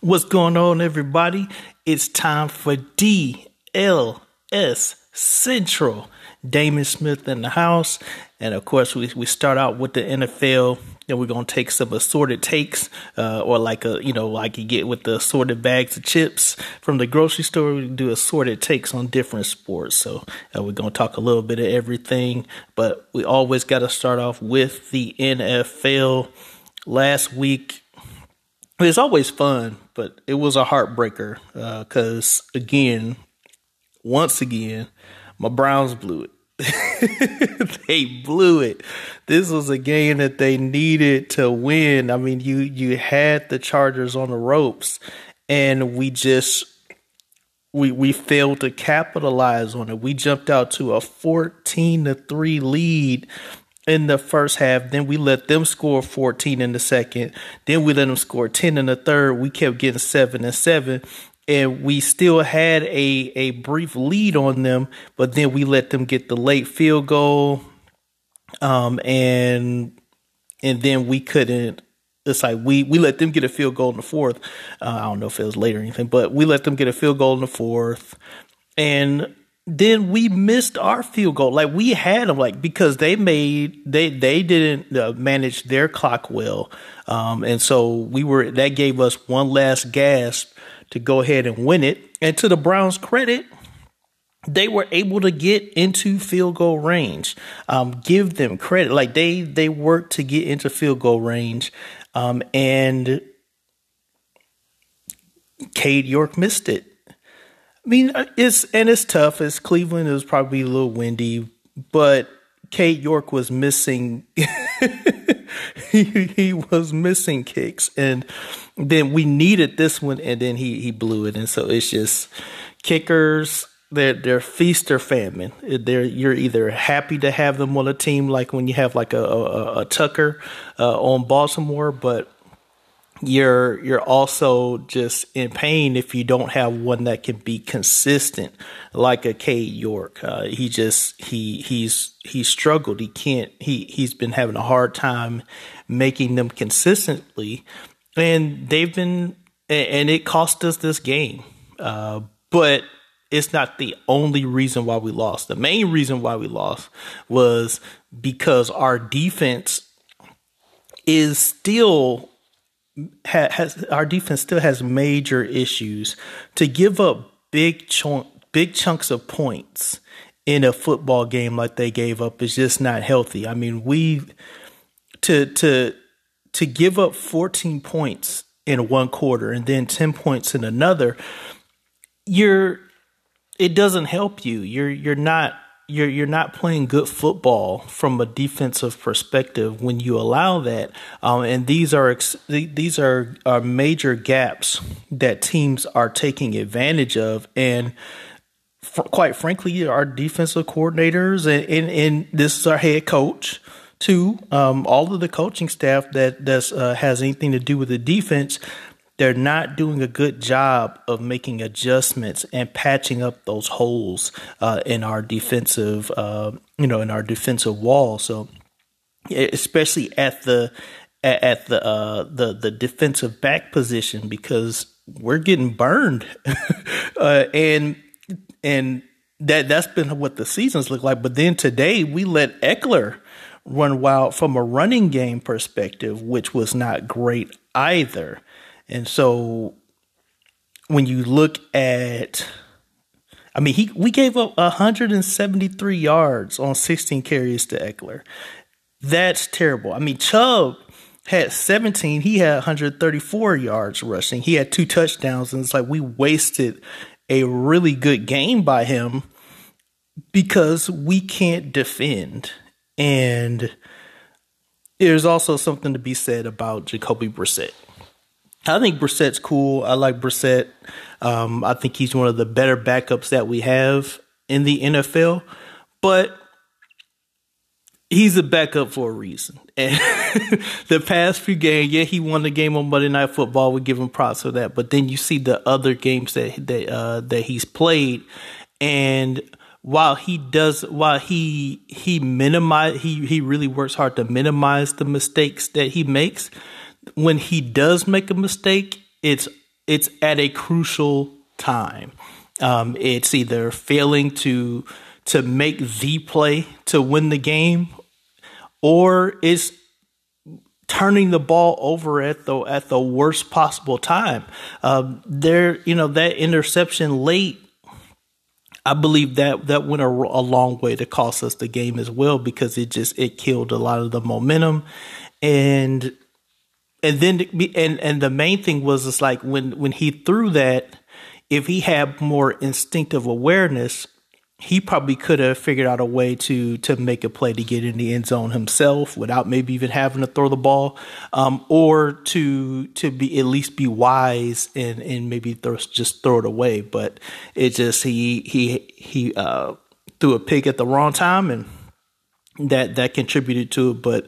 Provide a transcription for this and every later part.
What's going on, everybody? It's time for DLS Central. Damon Smith in the house. And of course, we, we start out with the NFL. Then we're to take some assorted takes, uh, or like a, you know, like you get with the assorted bags of chips from the grocery store. We do assorted takes on different sports. So uh, we're to talk a little bit of everything, but we always got to start off with the NFL. Last week, it's always fun, but it was a heartbreaker because uh, again, once again, my Browns blew it. they blew it. This was a game that they needed to win. I mean, you you had the Chargers on the ropes, and we just we we failed to capitalize on it. We jumped out to a fourteen to three lead in the first half. Then we let them score 14 in the second. Then we let them score 10 in the third. We kept getting seven and seven. And we still had a, a brief lead on them, but then we let them get the late field goal. Um, and and then we couldn't it's like we we let them get a field goal in the fourth. Uh, I don't know if it was late or anything, but we let them get a field goal in the fourth, and then we missed our field goal. Like we had them, like because they made they they didn't uh, manage their clock well, um, and so we were that gave us one last gasp to go ahead and win it. And to the Browns' credit, they were able to get into field goal range. Um, give them credit, like they they worked to get into field goal range, um, and Cade York missed it. I mean, uh, it's and it's tough. It's Cleveland. It was probably a little windy, but Cade York was missing. he, he was missing kicks, and then we needed this one, and then he he blew it, and so it's just kickers. They're they're feast or famine. They're you're either happy to have them on a team, like when you have like a a, a Tucker uh, on Baltimore, but you're you're also just in pain if you don't have one that can be consistent like a Cade York. Uh, he just he he's he struggled. He can't he he's been having a hard time making them consistently, and they've been and it cost us this game. Uh, but it's not the only reason why we lost. The main reason why we lost was because our defense is still has our defense still has major issues to give up big chunk big chunks of points in a football game like they gave up is just not healthy. I mean, we to to to give up 14 points in one quarter and then 10 points in another, you're it doesn't help you. You're you're not you're you're not playing good football from a defensive perspective when you allow that. Um, and these are these are, are major gaps that teams are taking advantage of. And quite frankly, our defensive coordinators and, and, and this is our head coach too. Um, all of the coaching staff that that's uh, has anything to do with the defense they're not doing a good job of making adjustments and patching up those holes uh, in our defensive, uh, you know, in our defensive wall. So, especially at the at the uh, the the defensive back position, because we're getting burned, uh, and and that that's been what the seasons look like. But then today we let Ekeler run wild from a running game perspective, which was not great either. And so when you look at I mean, he we gave up 173 yards on 16 carries to Ekeler. That's terrible. I mean, Chubb had 17. He had 134 yards rushing. He had two touchdowns, and it's like we wasted a really good game by him because we can't defend. And there's also something to be said about Jacoby Brissett. I think Brissett's cool. I like Brissett. Um, I think he's one of the better backups that we have in the NFL, but he's a backup for a reason. And the past few games, yeah, he won the game on Monday Night Football. We give him props for that. But then you see the other games that that uh, that he's played, and while he does while he he minimize he he really works hard to minimize the mistakes that he makes when he does make a mistake it's it's at a crucial time um, it's either failing to to make the play to win the game or it's turning the ball over at the at the worst possible time. Um, there, you know, that interception late. I believe that that went a, a, long way to cost us the game as well because it just it killed a lot of the momentum, and and then and and the main thing was it's like when when he threw that, if he had more instinctive awareness, he probably could have figured out a way to to make a play to get in the end zone himself without maybe even having to throw the ball, um, or to to be at least be wise and and maybe throw, just throw it away. But it just he he he uh, threw a pick at the wrong time, and that that contributed to it. But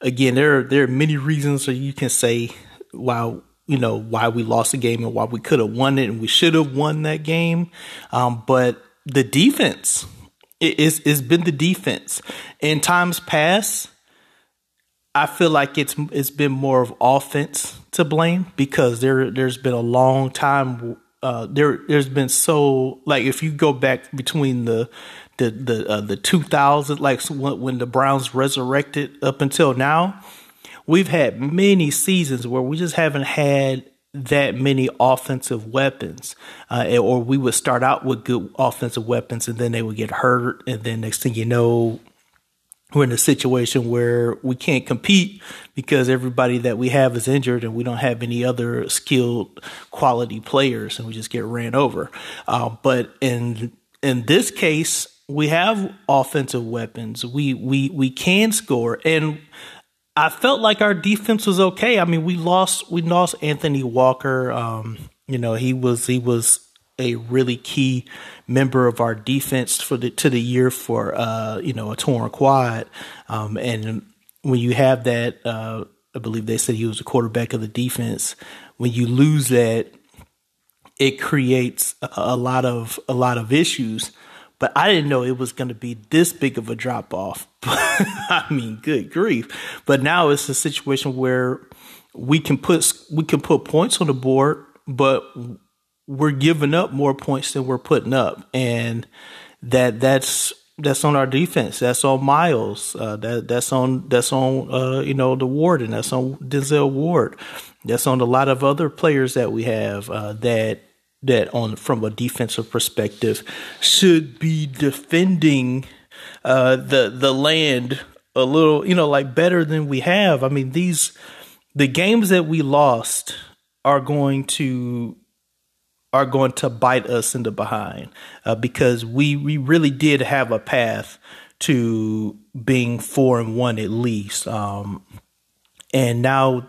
again, there are, there are many reasons that you can say why you know why we lost the game and why we could have won it and we should have won that game. Um, but the defense. It's, it's been the defense. In times past, I feel like it's it's been more of offense to blame because there there's been a long time uh, there there's been so like if you go back between the the the uh, the 2000 like when, when the Browns resurrected up until now, we've had many seasons where we just haven't had that many offensive weapons, uh, or we would start out with good offensive weapons and then they would get hurt, and then next thing you know, we're in a situation where we can't compete because everybody that we have is injured and we don't have any other skilled quality players and we just get ran over. Uh, but in in this case, we have offensive weapons. We we we can score and I felt like our defense was okay. I mean, we lost we lost Anthony Walker. Um, you know, he was he was a really key member of our defense for the to the year for uh, you know a torn quad. Um, and when you have that, uh, I believe they said he was the quarterback of the defense. When you lose that, it creates a, lot of a lot of issues but I didn't know it was going to be this big of a drop off. I mean, good grief! But now it's a situation where we can put we can put points on the board, but we're giving up more points than we're putting up, and that that's that's on our defense. That's on Myles. Uh, that that's on that's on uh, you know the Warden. That's on Denzel Ward. That's on a lot of other players that we have uh, that that on from a defensive perspective should be defending uh, the the land a little, you know, like better than we have. I mean, these the games that we lost are going to are going to bite us in the behind uh, because we we really did have a path to being four and one at least, um, and now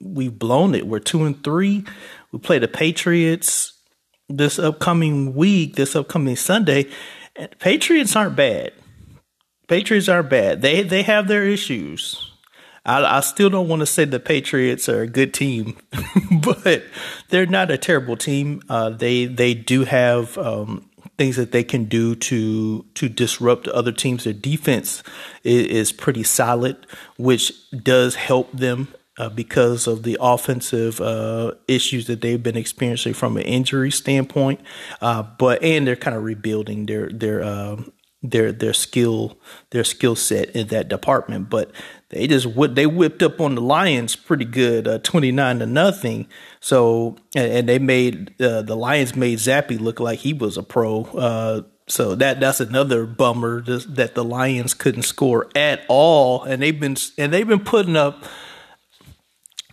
we've blown it. We're two and three. We play the Patriots this upcoming week, this upcoming Sunday, Patriots aren't bad. Patriots aren't bad. They they have their issues. I, I still don't want to say the Patriots are a good team, but they're not a terrible team. Uh, they they do have um, things that they can do to to disrupt other teams. Their defense is, is pretty solid, which does help them uh, because of the offensive uh, issues that they've been experiencing from an injury standpoint. Uh, but and they're kind of rebuilding their their um, their their skill their skill set in that department. But they just they whipped up on the Lions pretty good, uh, twenty nine to nothing. So and, and they made uh, the Lions made Zappe look like he was a pro. Uh, so that that's another bummer that the Lions couldn't score at all, and they've been and they've been putting up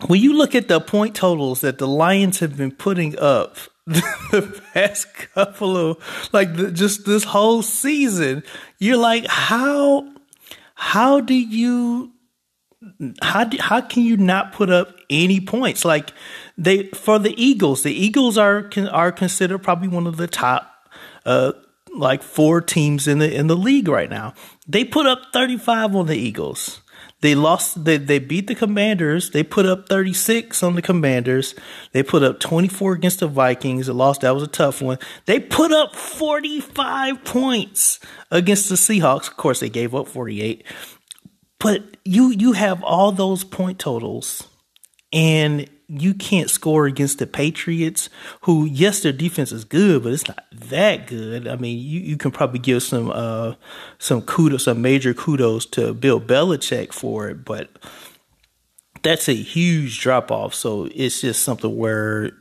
when you look at the point totals that the Lions have been putting up the past couple of like the, just this whole season, you're like, how how do you how do, how can you not put up any points? Like they for the Eagles, the Eagles are are considered probably one of the top uh like four teams in the in the league right now. They put up 35 on the Eagles. They lost. They they beat the Commanders. They put up 36 on the Commanders. They put up 24 against the Vikings. They lost. That was a tough one. They put up 45 points against the Seahawks. Of course, they gave up 48. But you you have all those point totals, and you can't score against the Patriots, who yes, their defense is good, but it's not that good. I mean, you, you can probably give some uh some kudos, some major kudos to Bill Belichick for it, but that's a huge drop off. So it's just something where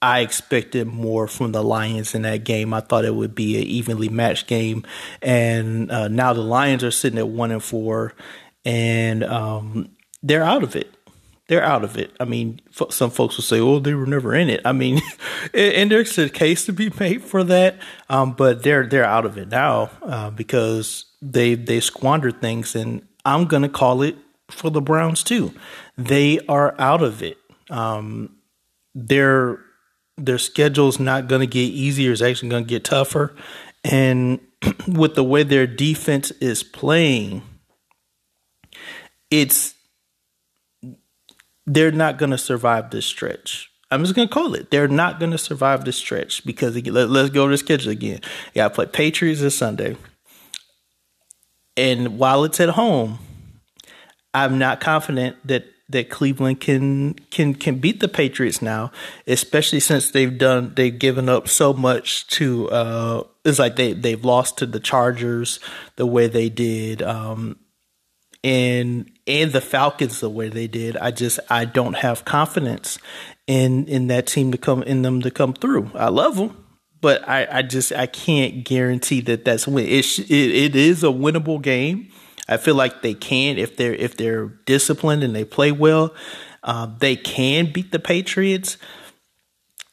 I expected more from the Lions in that game. I thought it would be an evenly matched game, and uh, now the Lions are sitting at one and four, and um, they're out of it they're out of it. I mean, some folks will say, "Oh, they were never in it." I mean, and there's a case to be made for that, um, but they're they're out of it now uh, because they they squandered things, and I'm gonna call it for the Browns too. They are out of it. Um, their their schedule's not gonna get easier; it's actually gonna get tougher, and with the way their defense is playing, it's they're not going to survive this stretch. I'm just going to call it. They're not going to survive this stretch because let, us go to the schedule again. You got to play Patriots this Sunday. And while it's at home, I'm not confident that that Cleveland can can can beat the Patriots now, especially since they've done they've given up so much to uh it's like they they've lost to the Chargers the way they did um and and the Falcons the way they did. I just I don't have confidence in in that team to come in them to come through. I love them, but I I just I can't guarantee that that's win. It it, it is a winnable game. I feel like they can if they're if they're disciplined and they play well, uh, they can beat the Patriots.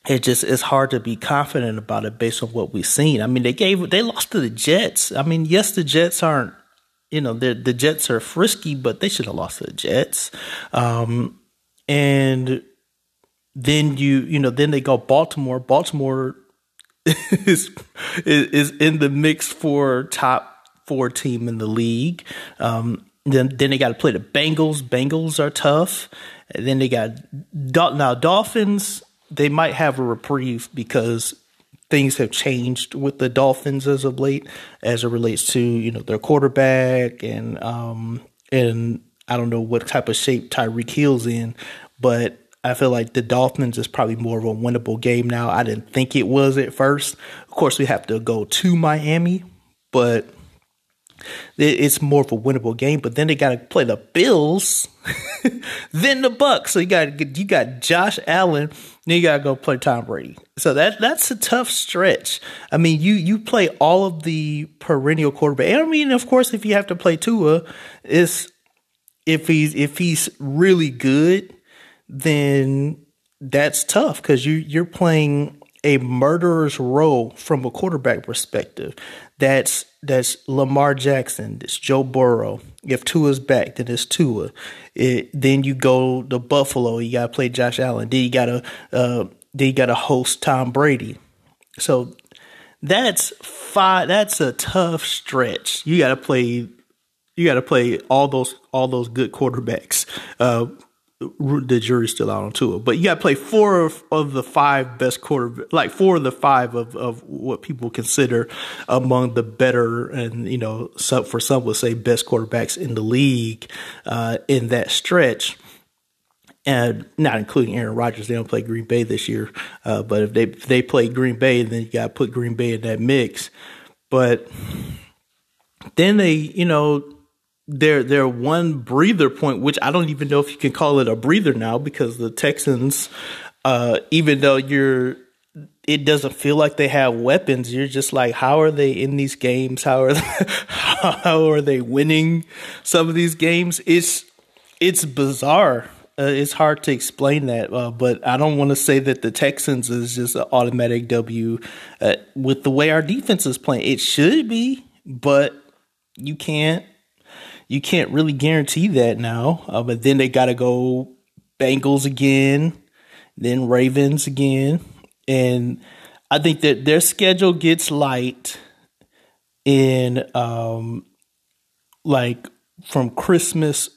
It just it's hard to be confident about it based on what we've seen. I mean, they gave they lost to the Jets. I mean, yes, the Jets aren't you know, the the Jets are frisky, but they should have lost to the Jets. Um, and then you you know then they go Baltimore. Baltimore is is in the mix for top four team in the league. Um, then then they got to play the Bengals. Bengals are tough. And then they got now Dolphins. They might have a reprieve because things have changed with the Dolphins as of late, as it relates to you know their quarterback and um and I don't know what type of shape Tyreek Hill's in, but I feel like the Dolphins is probably more of a winnable game now. I didn't think it was at first. Of course, we have to go to Miami, but it's more of a winnable game. But then they got to play the Bills, then the Bucs. So you got you got Josh Allen then you gotta go play Tom Brady. So that that's a tough stretch. I mean, you you play all of the perennial quarterback. And I mean, of course, if you have to play Tua, it's if he's if he's really good, then that's tough because you you're playing a murderer's row from a quarterback perspective. That's that's Lamar Jackson. That's Joe Burrow. If Tua's back, then it's Tua. It, then you go to Buffalo. You got to play Josh Allen. Then you got to uh, then you got to host Tom Brady. So that's five. That's a tough stretch. You got to play. You got to play all those all those good quarterbacks. Uh, the jury's still out on Tua, but you got to play four of, of, the five best quarter, like four of the five of, of what people consider among the better and you know, some, for some would say best quarterbacks in the league uh, in that stretch. And not including Aaron Rodgers, they don't play Green Bay this year. Uh, but if they if they play Green Bay, then you got to put Green Bay in that mix. But then they, you know, their their one breather point, which I don't even know if you can call it a breather now, because the Texans, uh, even though you're, it doesn't feel like they have weapons. You're just like, how are they in these games? How are they, how are they winning some of these games? It's it's bizarre. Uh, it's hard to explain that, uh, but I don't want to say that the Texans is just an automatic W uh, with the way our defense is playing. It should be, but you can't you can't really guarantee that now. Uh, but then they got to go Bengals again, then Ravens again, and I think that their schedule gets light in um like from Christmas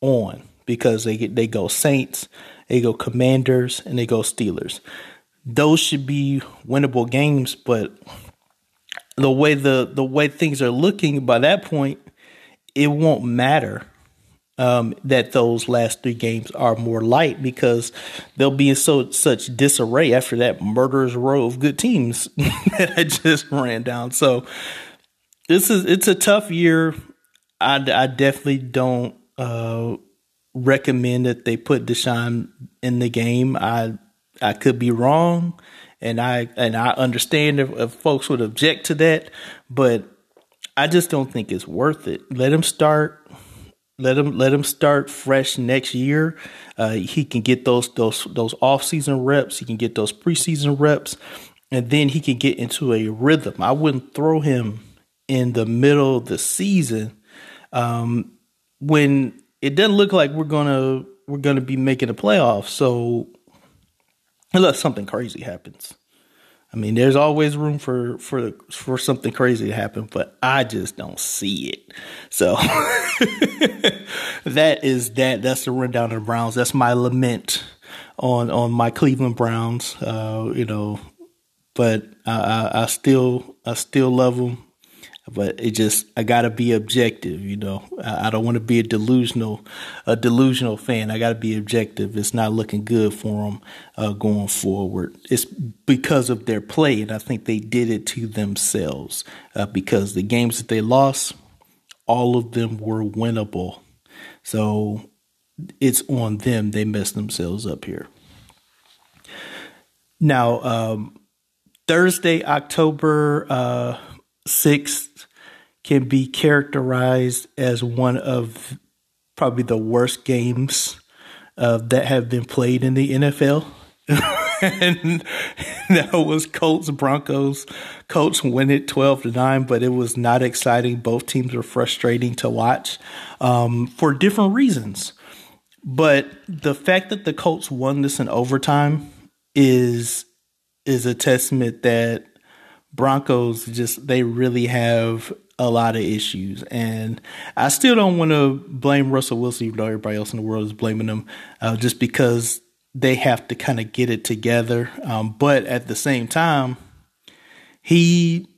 on because they get they go Saints, they go Commanders, and they go Steelers. Those should be winnable games, but the way the the way things are looking by that point, it won't matter um, that those last three games are more light because they'll be in so such disarray after that murderous row of good teams that I just ran down. So this is it's a tough year. I, I definitely don't uh, recommend that they put Deshaun in the game. I I could be wrong, and I and I understand if, if folks would object to that, but I just don't think it's worth it. Let him start let him let him start fresh next year. Uh, he can get those those those off season reps. He can get those preseason reps, and then he can get into a rhythm. I wouldn't throw him in the middle of the season um, when it doesn't look like we're gonna we're gonna be making the playoffs. So unless something crazy happens. I mean, there's always room for for for something crazy to happen, but I just don't see it. So that is that. That's the rundown of the Browns. That's my lament on on my Cleveland Browns. Uh, you know, but I, I, I still I still love them but it just I gotta be objective, you know. I, I don't want to be a delusional, a delusional fan. I gotta be objective. It's not looking good for them uh, going forward. It's because of their play, and I think they did it to themselves uh, because the games that they lost, all of them were winnable. So it's on them. They messed themselves up here. Now, um, Thursday, October uh, 6th, can be characterized as one of probably the worst games uh, that have been played in the NFL. and that was Colts Broncos. Colts win it 12 to 9, but it was not exciting. Both teams were frustrating to watch um, for different reasons. But the fact that the Colts won this in overtime is is a testament that Broncos just they really have a lot of issues. And I still don't want to blame Russell Wilson, even though everybody else in the world is blaming him, uh, just because they have to kind of get it together. Um, but at the same time, he,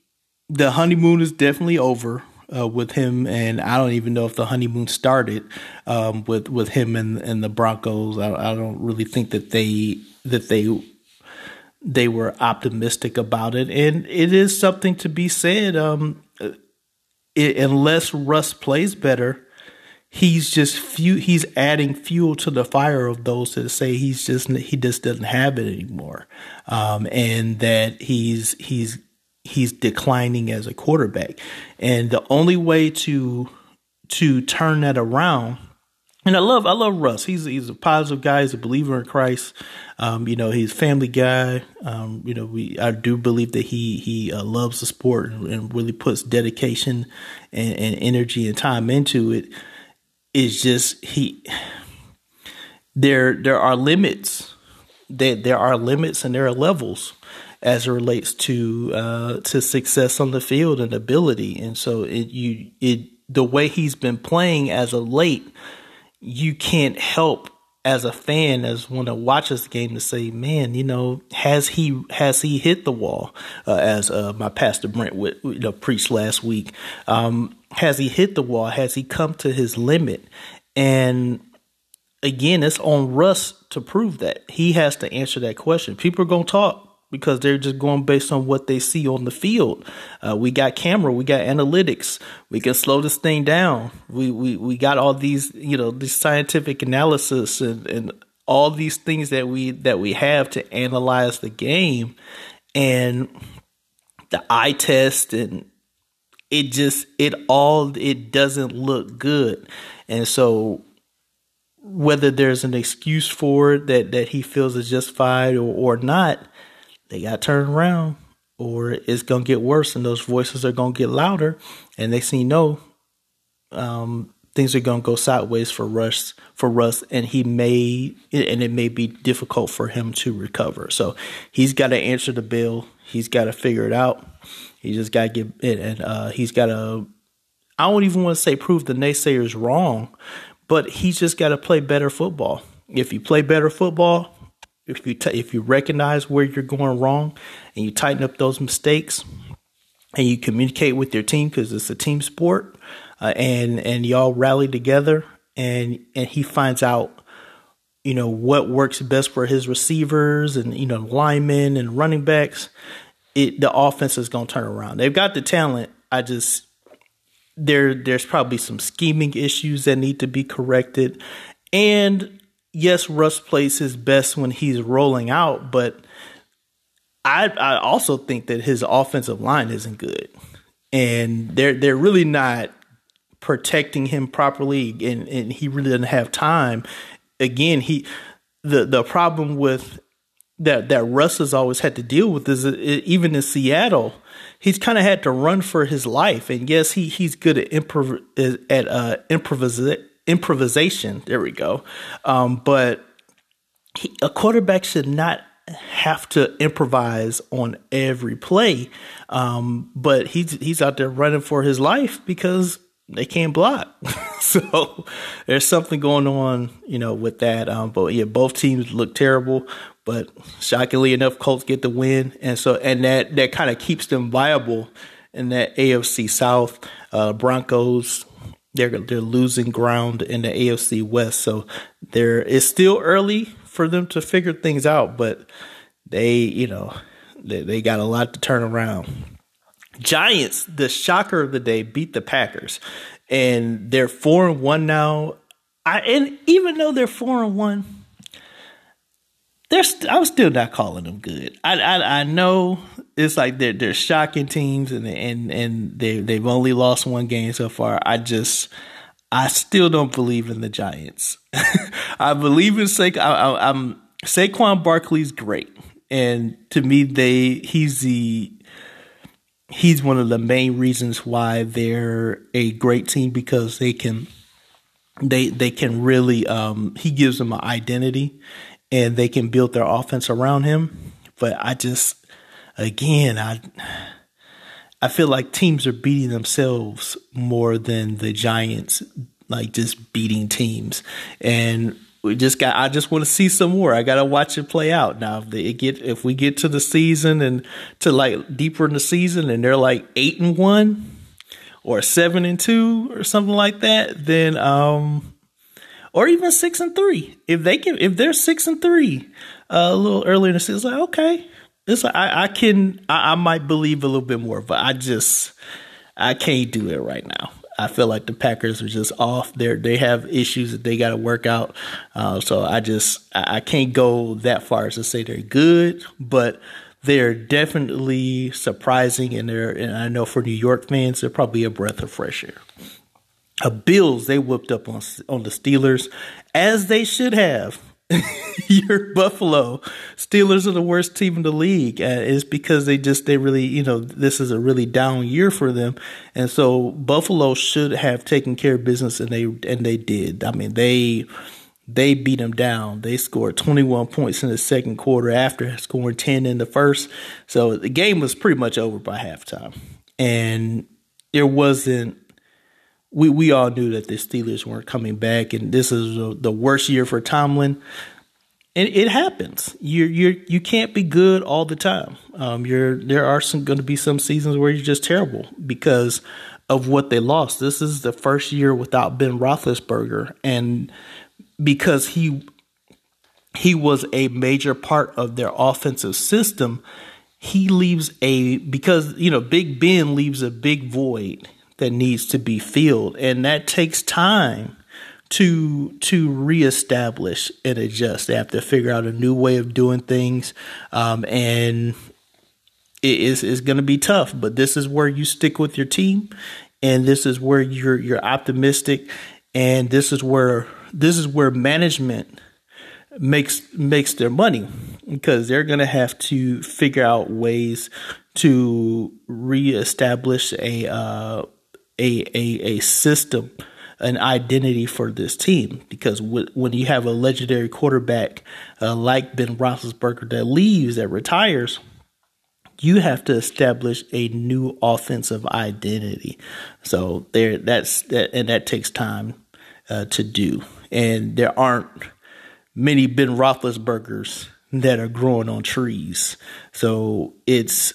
the honeymoon is definitely over. Uh, with him, and I don't even know if the honeymoon started um, with with him and, and the Broncos. I, I don't really think that they that they they were optimistic about it, and it is something to be said. Um, it, unless Russ plays better, he's just few, he's adding fuel to the fire of those that say he's just he just doesn't have it anymore, um, and that he's he's he's declining as a quarterback, and the only way to to turn that around and I love I love Russ. He's he's a positive guy. He's a believer in Christ. Um, you know, he's a family guy. Um, you know, we I do believe that he he uh, loves the sport and, and, really puts dedication and, and energy and time into it. It's just he there there are limits. There there are limits and there are levels as it relates to uh, to success on the field and ability. And so it you it the way he's been playing as of late you can't help as a fan, as one that watches the game, to say, "Man, you know, has he has he hit the wall?" Uh, as uh, my pastor Brent you know, preached last week, um, has he hit the wall? Has he come to his limit? And again, it's on Russ to prove that he has to answer that question. People are gonna talk because they're just going based on what they see on the field. Uh, we got camera, we got analytics, we can slow this thing down. We we we got all these you know this scientific analysis and and all these things that we that we have to analyze the game and the eye test and it just it all it doesn't look good and so whether there's an excuse for it that that he feels is justified or, or not they got turned around or it's going to get worse and those voices are going to get louder and they see no um, things are going to go sideways for Russ for Russ and he may and it may be difficult for him to recover. So he's got to answer the bill. He's got to figure it out. He just got to get it and uh, he's got to I don't even want to say prove the naysayers wrong, but he's just got to play better football. If you play better football, if you t- if you recognize where you're going wrong and you tighten up those mistakes and you communicate with your team because it's a team sport uh, and and y'all rally together and and he finds out you know what works best for his receivers and you know linemen and running backs it the offense is going to turn around. They've got the talent i just there there's probably some scheming issues that need to be corrected. And yes russ plays his best when he's rolling out but i i also think that his offensive line isn't good. And they're they're really not protecting him properly and, and he really doesn't have time. Again he the the problem with that that Russ has always had to deal with is that even in Seattle he's kind of had to run for his life. And yes he he's good at improv at uh improvisa- improvisation there we go um, but he, a quarterback should not have to improvise on every play um, but he's he's out there running for his life because they can't block. so there's something going on, you know, with that. Um, but yeah, both teams look terrible, but shockingly enough, Colts get the win, and so and that that kind of keeps them viable in that AFC South. Uh, Broncos. They're, they're losing ground in the AFC West, so there it's still early for them to figure things out. But they, you know, they, they got a lot to turn around. Giants, the shocker of the day, beat the Packers, and they're four and one now. I and even though they're four and one, they're st- I'm still not calling them good. I, I I know it's like they're they're shocking teams, and and and they they've only lost one game so far. I just I still don't believe in the Giants. I believe in Sa- I, I, I'm Saquon Barkley's great, and to me, they he's the he's one of the main reasons why they're a great team because they can they they can really um, he gives them an identity and they can build their offense around him. But I just again I I feel like teams are beating themselves more than the Giants like just beating teams. And we just got I just want to see some more. I got to watch it play out. Now if they get if we get to the season and to like deeper in the season and they're like 8 and 1 or 7 and 2 or something like that, then um or even 6 and 3. If they can if they're 6 and 3 uh, a little earlier in the season, like okay. It's like I, I can I, I might believe a little bit more, but I just I can't do it right now. I feel like the Packers are just off. They they have issues that they got to work out. Uh, so I just I, I can't go that far as to say they're good, but they're definitely surprising, and they're and I know for New York fans, they're probably a breath of fresh air. A Bills they whooped up on on the Steelers as they should have. your Buffalo Steelers are the worst team in the league. Uh, it's because they just they really you know this is a really down year for them, and so Buffalo should have taken care of business, and they and they did. I mean they they beat them down. They scored 21 points in the second quarter after scoring 10 in the first. So the game was pretty much over by halftime, and there wasn't we we all knew that the Steelers weren't coming back, and this is the worst year for Tomlin. And it happens. You you you can't be good all the time. Um, you're there are some going to be some seasons where you're just terrible because of what they lost. This is the first year without Ben Roethlisberger, and because he he was a major part of their offensive system, he leaves a because you know Big Ben leaves a big void that needs to be filled, and that takes time to to reestablish and adjust. They have to figure out a new way of doing things, um, and it is is going to be tough. But this is where you stick with your team, and this is where you're you're optimistic, and this is where this is where management makes makes their money because they're going to have to figure out ways to reestablish a uh, a, a, a system, an identity for this team. Because w- when you have a legendary quarterback uh, like Ben Roethlisberger that leaves, that retires, you have to establish a new offensive identity. So there, that's that, and that takes time uh, to do. And there aren't many Ben Roethlisbergers that are growing on trees. So it's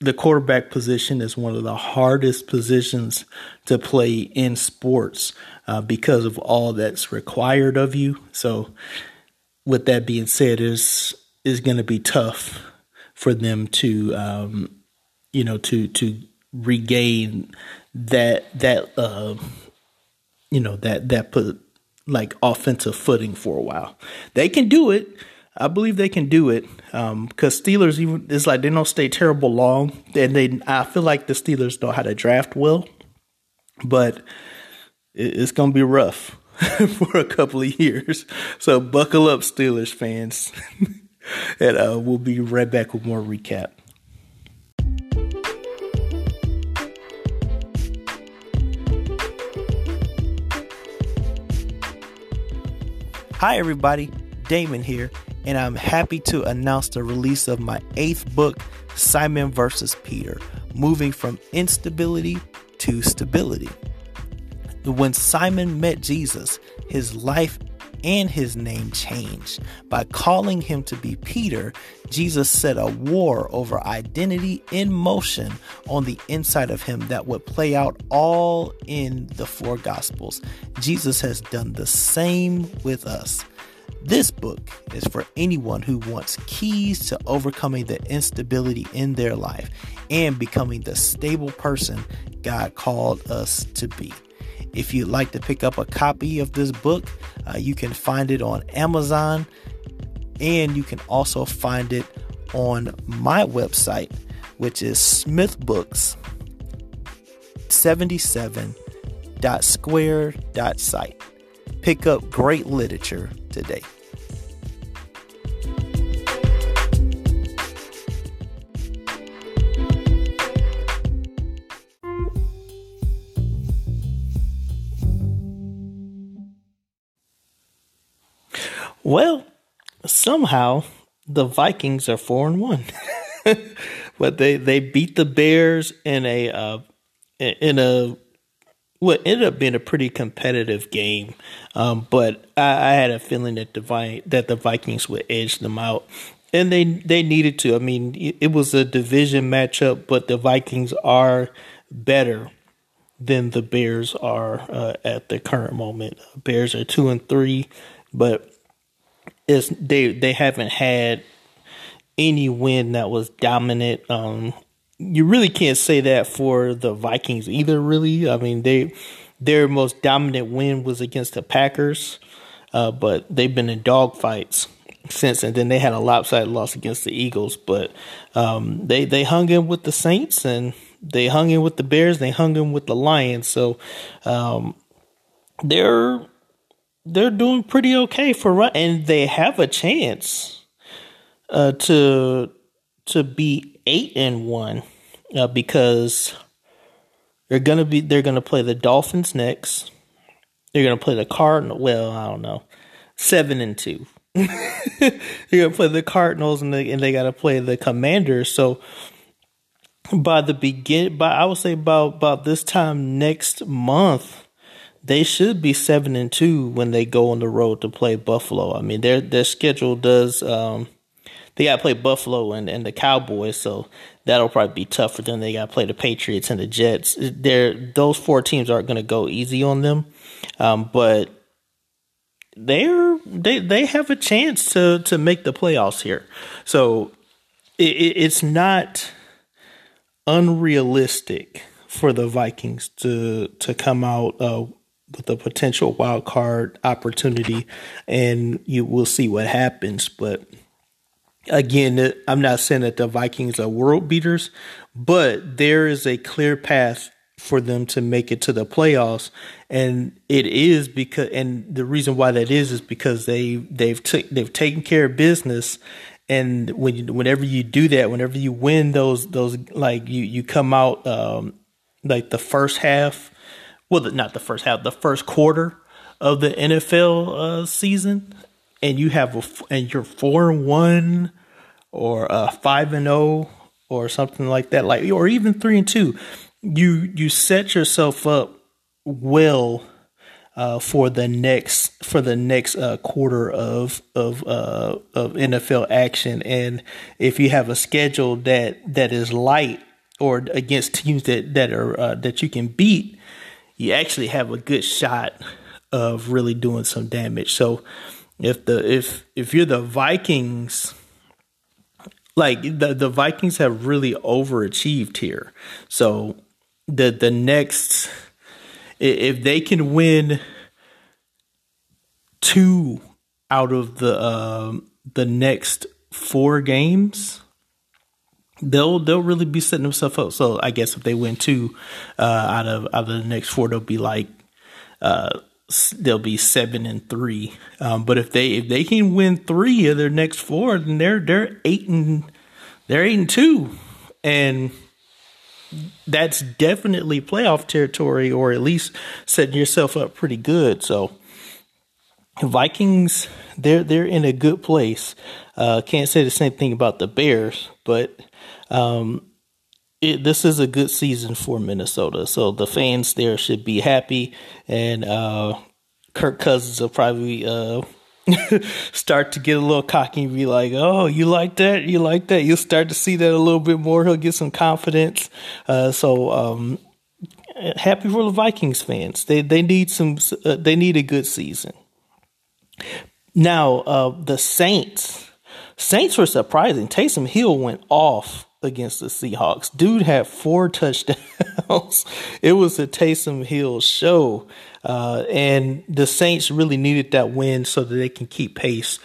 the quarterback position is one of the hardest positions to play in sports uh, because of all that's required of you. So, with that being said, is is going to be tough for them to, um, you know, to to regain that that uh, you know that that put like offensive footing for a while. They can do it. I believe they can do it because um, Steelers even it's like they don't stay terrible long, and they I feel like the Steelers know how to draft well, but it, it's gonna be rough for a couple of years. So buckle up, Steelers fans, and uh, we'll be right back with more recap. Hi, everybody. Damon here and I'm happy to announce the release of my eighth book, Simon versus Peter Moving from Instability to Stability. When Simon met Jesus, his life and his name changed. By calling him to be Peter, Jesus set a war over identity in motion on the inside of him that would play out all in the four Gospels. Jesus has done the same with us. This book is for anyone who wants keys to overcoming the instability in their life and becoming the stable person God called us to be. If you'd like to pick up a copy of this book, uh, you can find it on Amazon and you can also find it on my website, which is smithbooks77.square.site. Pick up great literature today. Well, somehow the Vikings are four and one, but they they beat the Bears in a uh, in a what ended up being a pretty competitive game. Um, but I, I, had a feeling that the Vi- that the Vikings would edge them out, and they they needed to. I mean, it, was a division matchup, but the Vikings are better than the Bears are uh, at the current moment. Bears are two and three, but it's they they haven't had any win that was dominant. Um, you really can't say that for the Vikings either. Really, I mean they their most dominant win was against the Packers, uh, but they've been in dogfights since, and then they had a lopsided loss against the Eagles. But um, they they hung in with the Saints, and they hung in with the Bears. They hung in with the Lions. So um, they're they're doing pretty okay for run, and they have a chance uh, to to be eight and one uh, because they're gonna be they're gonna play the Dolphins next. They're gonna play the Cardinal. Well, I don't know, seven and two. they're gonna play the Cardinals and they and they gotta play the Commanders. So by the begin, by I would say about about this time next month, they should be seven and two when they go on the road to play Buffalo. I mean, their their schedule does. Um, they got to play Buffalo and, and the Cowboys, so that'll probably be tough for them. They got to play the Patriots and the Jets. They're, those four teams aren't going to go easy on them, um, but they're they they have a chance to to make the playoffs here. So it, it's not unrealistic for the Vikings to to come out uh, with a potential wild card opportunity, and you will see what happens. But again, I'm not saying that the Vikings are world beaters, but there is a clear path for them to make it to the playoffs, and it is because, and the reason why that is is because they they've t- they've taken care of business. And when you, whenever you do that, whenever you win those those like you you come out um, like the first half well, not the first half, the first quarter of the NFL uh, season, and you have a, and you're four and one or uh, five and zero, oh, or something like that, like or even three and two, you you set yourself up well uh, for the next for the next uh, quarter of of uh, of NFL action. And if you have a schedule that that is light or against teams that that are uh, that you can beat, you actually have a good shot of really doing some damage. So if the if if you're the Vikings like the the Vikings have really overachieved here. So the the next if they can win two out of the um, the next four games, they'll they'll really be setting themselves up. So I guess if they win two uh, out of out of the next four, they'll be like uh, they'll be seven and three. Um, but if they if they can win three of their next four, then they're they're eight and they're eight and two, and that's definitely playoff territory, or at least setting yourself up pretty good. So Vikings, they're they're in a good place. Uh, can't say the same thing about the Bears, but um, it, this is a good season for Minnesota. So the fans there should be happy, and uh, Kirk Cousins will probably uh, start to get a little cocky and be like, "Oh, you like that? You like that?" You'll start to see that a little bit more. He'll get some confidence. Uh, so um, happy for the Vikings fans. They they need some. Uh, they need a good season. Now uh, the Saints. Saints were surprising. Taysom Hill went off against the Seahawks. Dude had four touchdowns. it was a Taysom Hill show. Uh, and the Saints really needed that win so that they can keep pace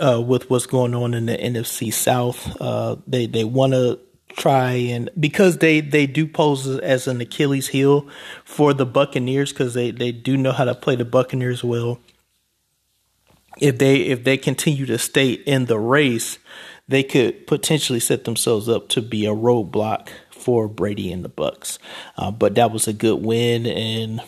uh, with what's going on in the NFC South. Uh, they they want to try and because they they do pose as an Achilles heel for the Buccaneers because they they do know how to play the Buccaneers well. If they if they continue to stay in the race, they could potentially set themselves up to be a roadblock for Brady and the Bucs. Uh, but that was a good win and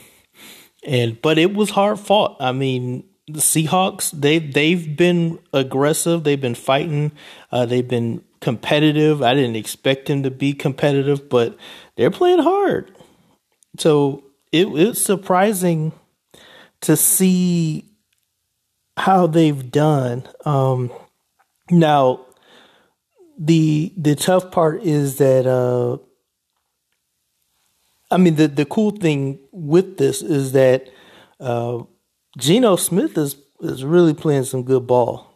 and but it was hard fought. I mean, the Seahawks they they've been aggressive. They've been fighting. Uh, they've been competitive. I didn't expect them to be competitive, but they're playing hard. So it, it's surprising to see how they've done. Um, now, the the tough part is that uh, I mean, the the cool thing with this is that uh, Geno Smith is is really playing some good ball.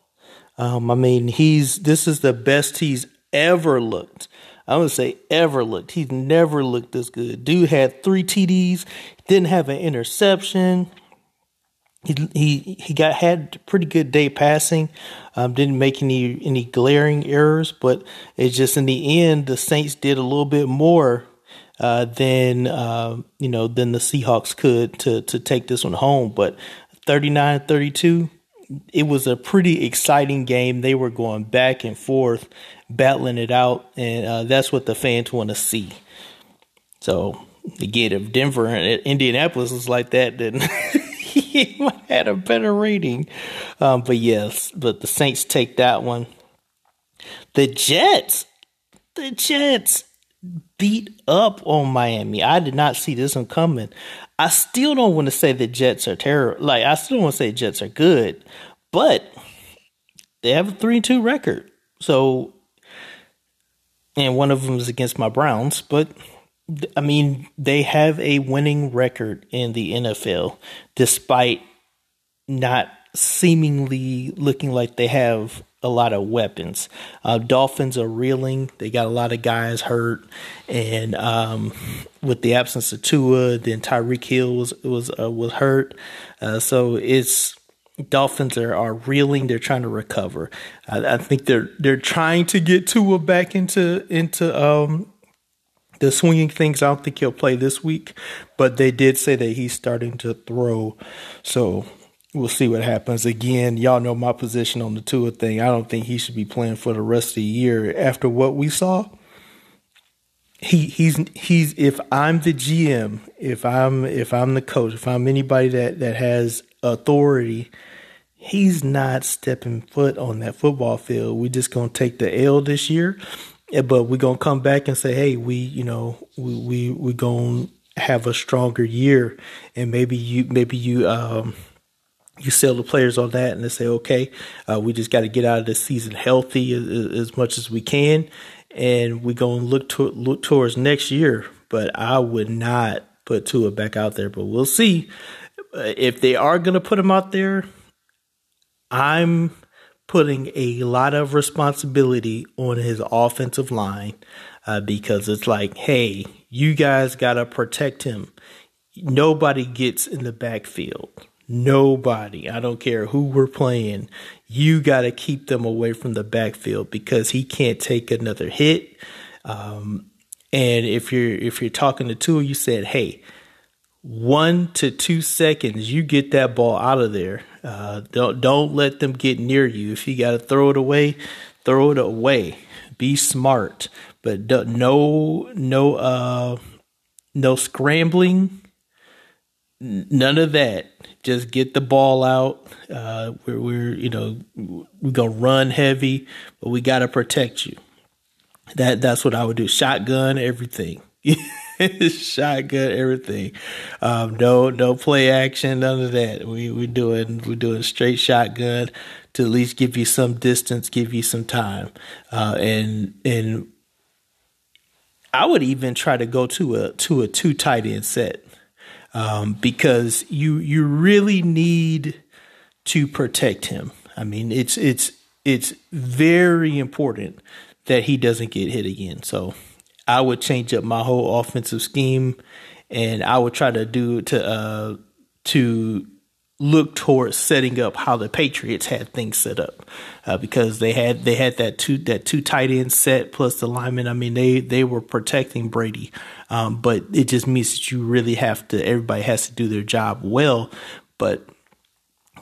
Um, I mean, he's this is the best he's ever looked. I would say ever looked. He's never looked this good. Dude had three TDs, didn't have an interception. He he he got had a pretty good day passing. Um, didn't make any any glaring errors, but it's just in the end the Saints did a little bit more uh, than uh, you know than the Seahawks could to to take this one home. But 39-32, it was a pretty exciting game. They were going back and forth, battling it out, and uh, that's what the fans want to see. So again, if Denver and Indianapolis was like that, then he had a better rating. Um, but yes, but the Saints take that one. The Jets, the Jets beat up on Miami. I did not see this one coming. I still don't want to say the Jets are terrible. Like I still want to say Jets are good, but they have a three two record. So, and one of them is against my Browns. But I mean, they have a winning record in the NFL, despite not seemingly looking like they have a lot of weapons. Uh, Dolphins are reeling; they got a lot of guys hurt, and um, with the absence of Tua, then Tyreek Hill was was uh, was hurt. Uh, so it's Dolphins are, are reeling. They're trying to recover. I, I, think they're they're trying to get Tua back into into um, the swinging things. I don't think he'll play this week, but they did say that he's starting to throw. So we'll see what happens. Again, y'all know my position on the Tua thing. I don't think he should be playing for the rest of the year after what we saw. He he's he's if I'm the GM, if I'm if I'm the coach, if I'm anybody that that has authority, he's not stepping foot on that football field. We're just gonna take the L this year but we're gonna come back and say, hey, we you know we we we gonna have a stronger year, and maybe you maybe you um you sell the players on that and they say, okay, uh, we just got to get out of this season healthy as, as much as we can, and we're gonna look to look towards next year. But I would not put Tua back out there, but we'll see uh, if they are gonna put him out there. I'm putting a lot of responsibility on his offensive line uh, because it's like, hey, you guys got to protect him. Nobody gets in the backfield. Nobody. I don't care who we're playing. You got to keep them away from the backfield because he can't take another hit. Um, and if you're if you're talking to Tua, you said, hey, one to two seconds, you get that ball out of there. Uh, don't don't let them get near you. If you got to throw it away, throw it away. Be smart, but no no uh no scrambling. None of that. Just get the ball out. Uh, we're we're you know we're gonna run heavy, but we got to protect you. That that's what I would do. Shotgun everything. shotgun, everything. Um, no, no play action, none of that. We we doing we doing straight shotgun to at least give you some distance, give you some time, uh, and and I would even try to go to a to a two tight end set um, because you you really need to protect him. I mean, it's it's it's very important that he doesn't get hit again. So I would change up my whole offensive scheme, and I would try to do to uh, to look towards setting up how the Patriots had things set up uh, because they had they had that two that two tight end set plus the lineman. I mean they they were protecting Brady, um, but it just means that you really have to everybody has to do their job well, but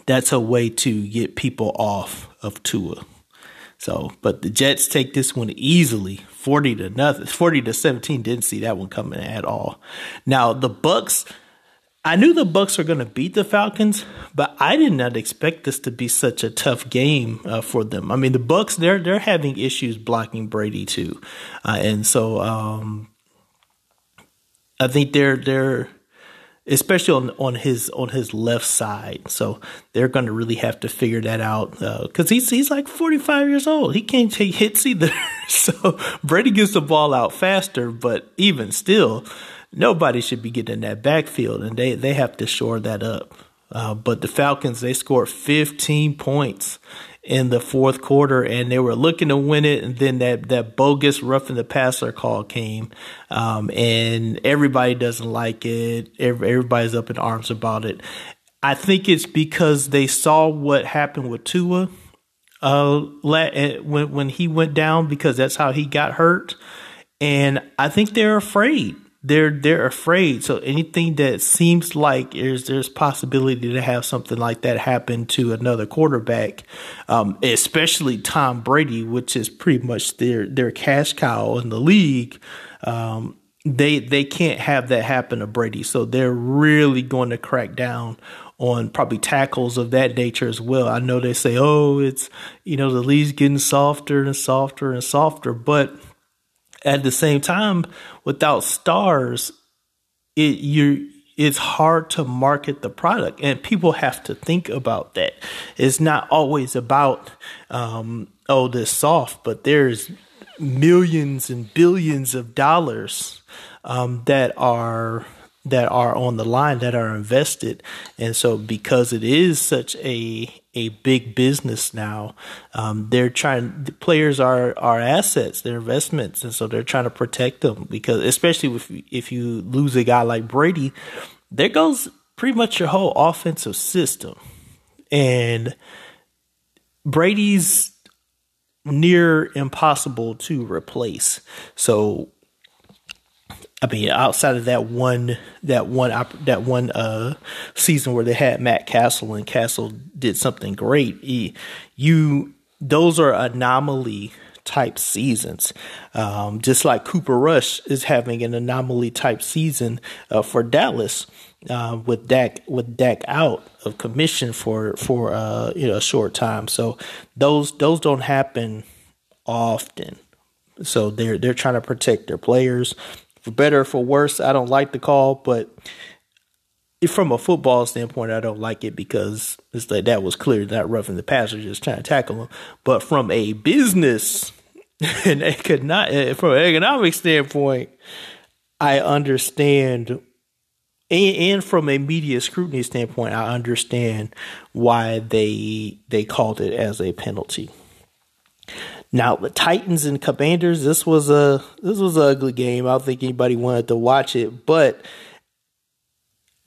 that's a way to get people off of Tua. So, but the Jets take this one easily, forty to nothing, forty to seventeen. Didn't see that one coming at all. Now the Bucs, I knew the Bucs were going to beat the Falcons, but I did not expect this to be such a tough game uh, for them. I mean, the Bucs they're they're having issues blocking Brady too, uh, and so um, I think they're they're especially on on his on his left side. So they're going to really have to figure that out because uh, he's he's like 45 years old. He can't take hits either. so Brady gets the ball out faster, but even still, nobody should be getting in that backfield, and they they have to shore that up. Uh, but the Falcons they scored 15 points in the fourth quarter, and they were looking to win it. And then that that bogus roughing the passer call came, um, and everybody doesn't like it. Everybody's up in arms about it. I think it's because they saw what happened with Tua uh, eh, when when he went down because that's how he got hurt, and I think they're afraid they're they're afraid. So anything that seems like there's there's possibility to have something like that happen to another quarterback, um, especially Tom Brady, which is pretty much their their cash cow in the league. Um, they they can't have that happen to Brady, so they're really going to crack down on probably tackles of that nature as well. I know they say, oh, it's you know the league's getting softer and softer and softer, but at the same time, without stars, it you it's hard to market the product, and people have to think about that. It's not always about um, oh this soft, but there's millions and billions of dollars um, that are that are on the line that are invested and so because it is such a a big business now. Um, they're trying the players are are assets they're investments and so they're trying to protect them because especially if if you lose a guy like Brady there goes pretty much your whole offensive system. And Brady's near impossible to replace. So I mean, outside of that one, that one, that one uh, season where they had Matt Cassel and Cassel did something great, you those are anomaly type seasons. Um, just like Cooper Rush is having an anomaly type season uh, for Dallas uh, with Dak with Dak out of commission for for uh, you know a short time. So those those don't happen often So they're they're trying to protect their players. For better or for worse, I don't like the call, but from a football standpoint, I don't like it because it's like that was clear not roughing the passer, just trying to tackle him. But from a business and economic, eh, from an economic standpoint, I understand and, from a media scrutiny standpoint, I understand why they they called it as a penalty. Now the Titans and Commanders, this was a this was an ugly game. I don't think anybody wanted to watch it, but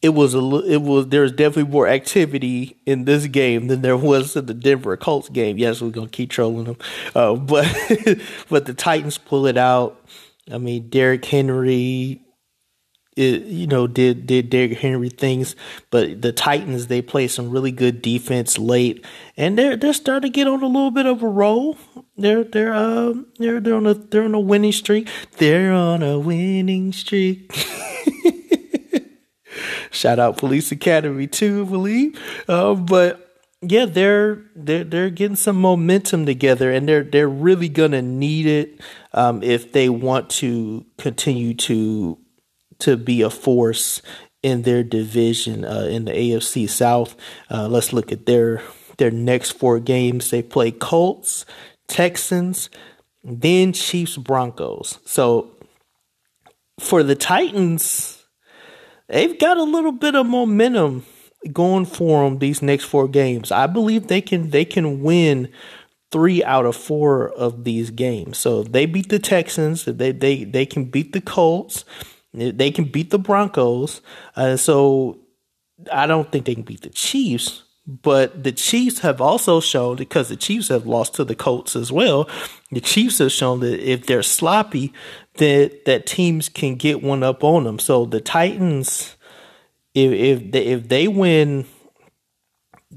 it was a it was there was definitely more activity in this game than there was in the Denver Colts game. Yes, we're gonna keep trolling them, uh, but but the Titans pull it out. I mean, Derrick Henry it, you know, did did Derrick Henry things, but the Titans they play some really good defense late, and they're they're starting to get on a little bit of a roll. They're they're um they're they're on a they're on a winning streak. They're on a winning streak. Shout out Police Academy too, I believe. Uh, but yeah, they're they're they're getting some momentum together, and they're they're really gonna need it um, if they want to continue to to be a force in their division uh, in the AFC South. Uh, let's look at their their next four games. They play Colts, Texans, then Chiefs, Broncos. So for the Titans, they've got a little bit of momentum going for them these next four games. I believe they can they can win three out of four of these games. So if they beat the Texans, they they they can beat the Colts. They can beat the Broncos. Uh, so I don't think they can beat the Chiefs. But the Chiefs have also shown, because the Chiefs have lost to the Colts as well, the Chiefs have shown that if they're sloppy, that that teams can get one up on them. So the Titans, if if they, if they win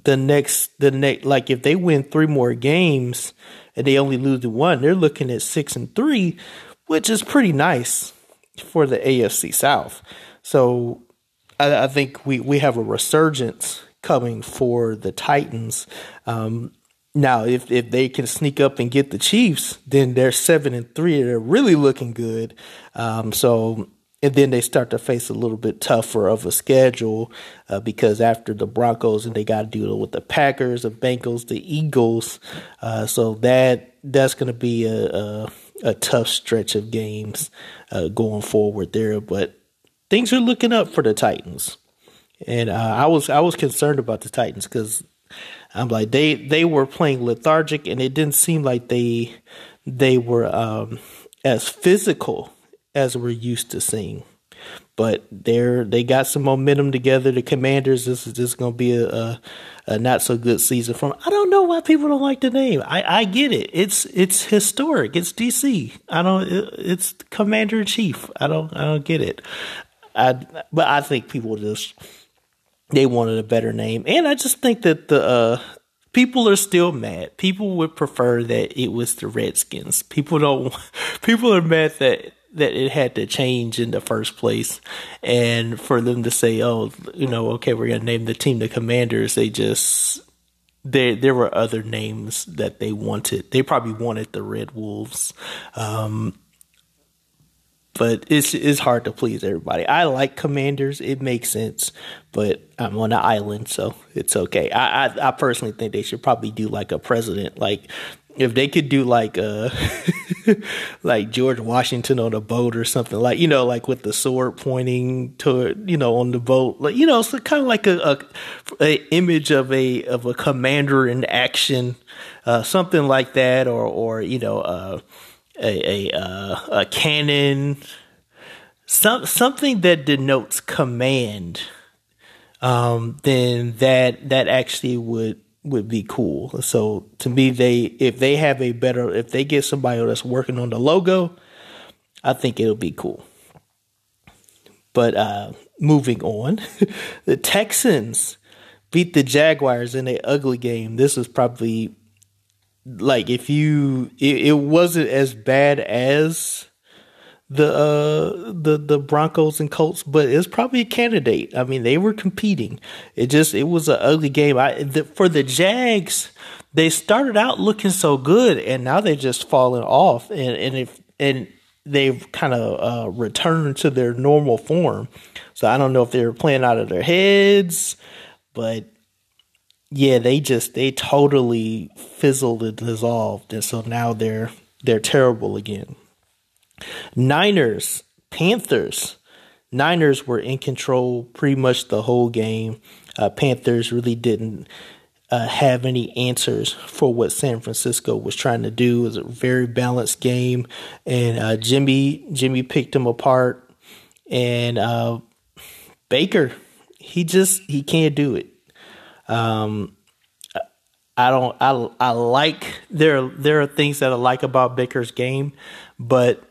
the next the next like if they win three more games and they only lose to one, they're looking at six and three, which is pretty nice for the AFC South. So I, I think we, we have a resurgence coming for the Titans. Um, now, if if they can sneak up and get the Chiefs, then they're seven and three. They're really looking good. Um, so, and then they start to face a little bit tougher of a schedule uh, because after the Broncos, and they got to deal with the Packers, the Bengals, the Eagles. Uh, so that that's going to be a, a a tough stretch of games uh, going forward there, but things are looking up for the Titans. And uh, I was I was concerned about the Titans because I'm like they they were playing lethargic and it didn't seem like they they were um, as physical as we're used to seeing but they're they got some momentum together. The Commanders, this is just going to be a, a, a, not so good season from. I don't know why people don't like the name. I, I get it. It's it's historic. It's DC. I don't. It's Commander in Chief. I don't. I don't get it. I but I think people just they wanted a better name, and I just think that the. Uh, people are still mad. People would prefer that it was the Redskins. People don't. People are mad that that it had to change in the first place. And for them to say, oh, you know, okay, we're going to name the team the Commanders, they just, there, there were other names that they wanted. They probably wanted the Red Wolves. Um, but it's it's hard to please everybody. I like Commanders; it makes sense, but I'm on an island, so it's okay. I, I, I personally think they should probably do like a president, like if they could do like uh like George Washington on a boat or something like you know like with the sword pointing toward you know on the boat like you know it's kind of like a, a, a image of a of a commander in action uh something like that or or you know uh a a uh, a cannon some something that denotes command um then that that actually would would be cool. So to me, they if they have a better if they get somebody that's working on the logo, I think it'll be cool. But uh, moving on, the Texans beat the Jaguars in a ugly game. This was probably like if you it, it wasn't as bad as the uh the the Broncos and Colts, but it's probably a candidate. I mean, they were competing. It just it was an ugly game. I the, for the Jags, they started out looking so good, and now they just fallen off. And and if and they've kind of uh, returned to their normal form. So I don't know if they were playing out of their heads, but yeah, they just they totally fizzled and dissolved, and so now they're they're terrible again. Niners, Panthers. Niners were in control pretty much the whole game. Uh, Panthers really didn't uh, have any answers for what San Francisco was trying to do. It was a very balanced game, and uh, Jimmy Jimmy picked them apart, and uh, Baker he just he can't do it. Um, I don't I I like there there are things that I like about Baker's game, but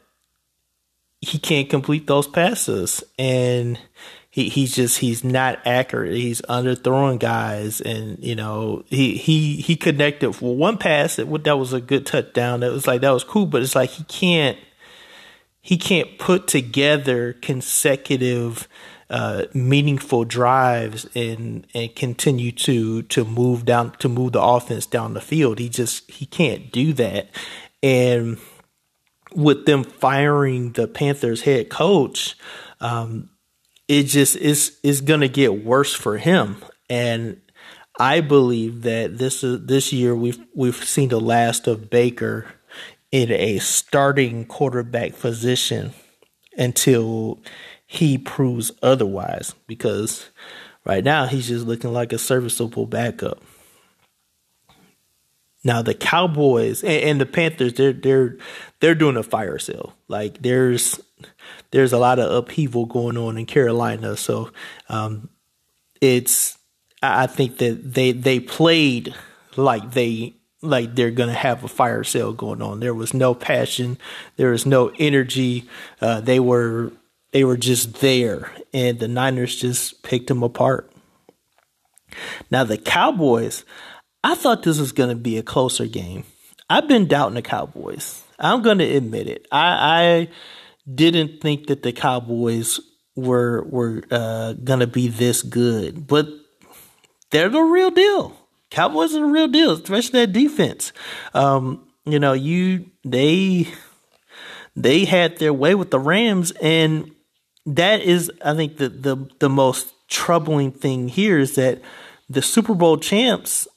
he can't complete those passes and he he's just he's not accurate. He's underthrowing guys, and you know he he he connected for one pass that that was a good touchdown. That was like that was cool, but it's like he can't he can't put together consecutive uh, meaningful drives and and continue to to move down to move the offense down the field. He just he can't do that, and with them firing the Panthers head coach. Um, it just is is going to get worse for him and I believe that this is this year we've we've seen the last of Baker in a starting quarterback position until he proves otherwise because right now he's just looking like a serviceable backup. Now the Cowboys and, and the Panthers they're they're they're doing a fire sale. Like there's there's a lot of upheaval going on in Carolina. So um, it's I think that they they played like they like they're gonna have a fire sale going on. There was no passion, there was no energy. Uh, they were they were just there, and the Niners just picked them apart. Now the Cowboys, I thought this was gonna be a closer game. I've been doubting the Cowboys. I'm gonna admit it. I, I didn't think that the Cowboys were were uh, gonna be this good, but they're the real deal. Cowboys are the real deal, especially that defense. Um, you know, you they they had their way with the Rams, and that is, I think, the the the most troubling thing here is that the Super Bowl champs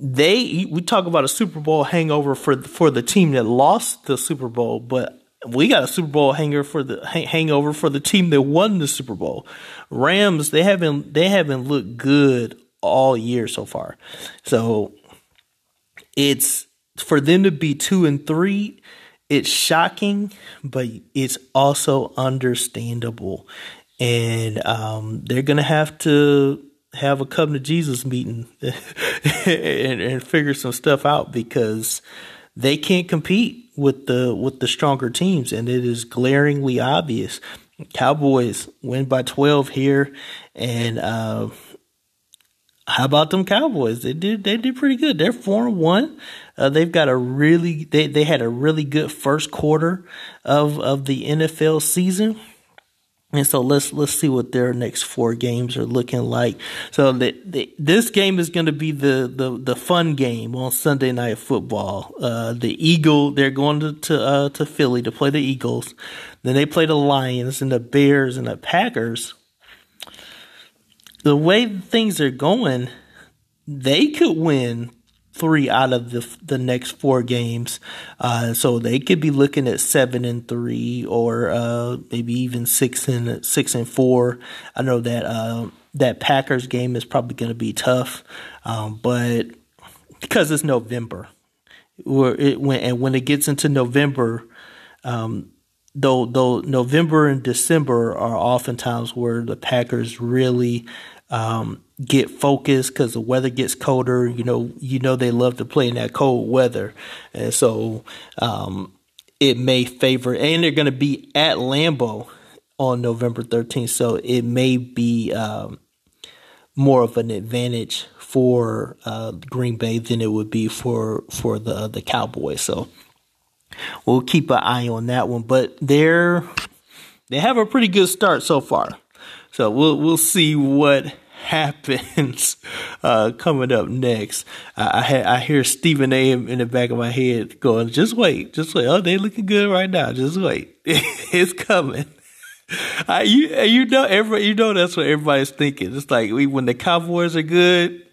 they we talk about a Super Bowl hangover for for the team that lost the Super Bowl, but we got a Super Bowl hanger for the hangover for the team that won the Super Bowl. Rams they haven't they haven't looked good all year so far. So it's for them to be 2 and 3 it's shocking but it's also understandable and um, they're to have to have a come to Jesus meeting and, and figure some stuff out because they can't compete with the with the stronger teams, and it is glaringly obvious. Cowboys win by twelve here, and uh, how about them Cowboys? They did they did pretty good. They're four and one. Uh, they've got a really they they had a really good first quarter of of the NFL season. And so let's let's see what their next four games are looking like. So the, the, this game is going to be the, the, the fun game on Sunday Night Football. Uh, the Eagle they're going to to, uh, to Philly to play the Eagles. Then they play the Lions and the Bears and the Packers. The way things are going, they could win three out of the the next four games. Uh, so they could be looking at seven and three, or uh, maybe even six and six and four. I know that uh, that Packers game is probably going to be tough, um, but because it's November, it when and when it gets into November. Um, though though November and December are oftentimes where the Packers really um, get focused because the weather gets colder. You know, you know they love to play in that cold weather, and so um, it may favor. And they're going to be at Lambeau on November 13th, so it may be um, more of an advantage for uh, Green Bay than it would be for for the the Cowboys. So we'll keep an eye on that one. But they're they have a pretty good start so far. So we'll we'll see what happens uh, coming up next. I, I, I hear Stephen A. in the back of my head going, "Just wait, just wait. Oh, they looking good right now. Just wait, it's coming." I, you you know everybody you know that's what everybody's thinking. It's like we, when the Cowboys are good,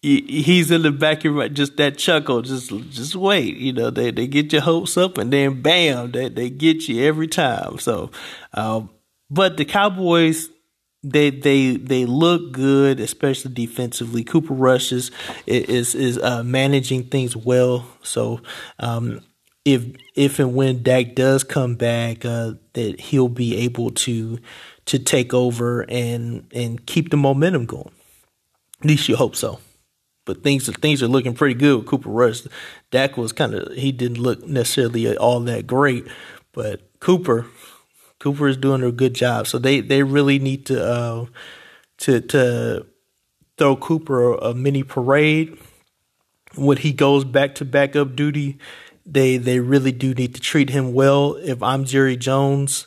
he's in the back of your just that chuckle. Just just wait, you know they they get your hopes up and then bam, they they get you every time. So, um, but the Cowboys they they they look good, especially defensively. Cooper Rush is is is uh, managing things well. So um, if if and when Dak does come back, uh, that he'll be able to to take over and and keep the momentum going. At least you hope so. But things things are looking pretty good with Cooper Rush. Dak was kind of he didn't look necessarily all that great, but Cooper Cooper is doing a good job. So they, they really need to uh, to to throw Cooper a, mini parade when he goes back to backup duty. They they really do need to treat him well. If I'm Jerry Jones,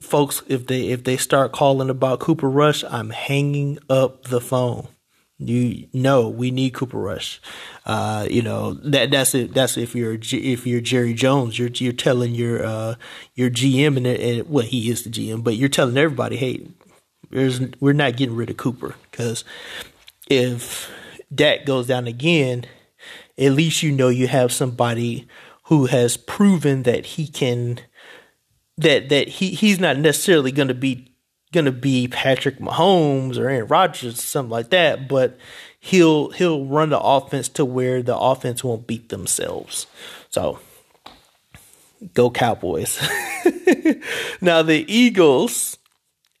folks, if they if they start calling about Cooper Rush, I'm hanging up the phone. You know we need Cooper Rush. Uh, you know that that's it. That's if you're if you're Jerry Jones, you're you're telling your uh, your GM and, and well he is the GM, but you're telling everybody, hey, there's we're not getting rid of Cooper because if Dak goes down again, at least you know you have somebody who has proven that he can that that he he's not necessarily going to be to be Patrick Mahomes or Aaron Rodgers, or something like that, but he'll he'll run the offense to where the offense won't beat themselves. So go Cowboys. now the Eagles,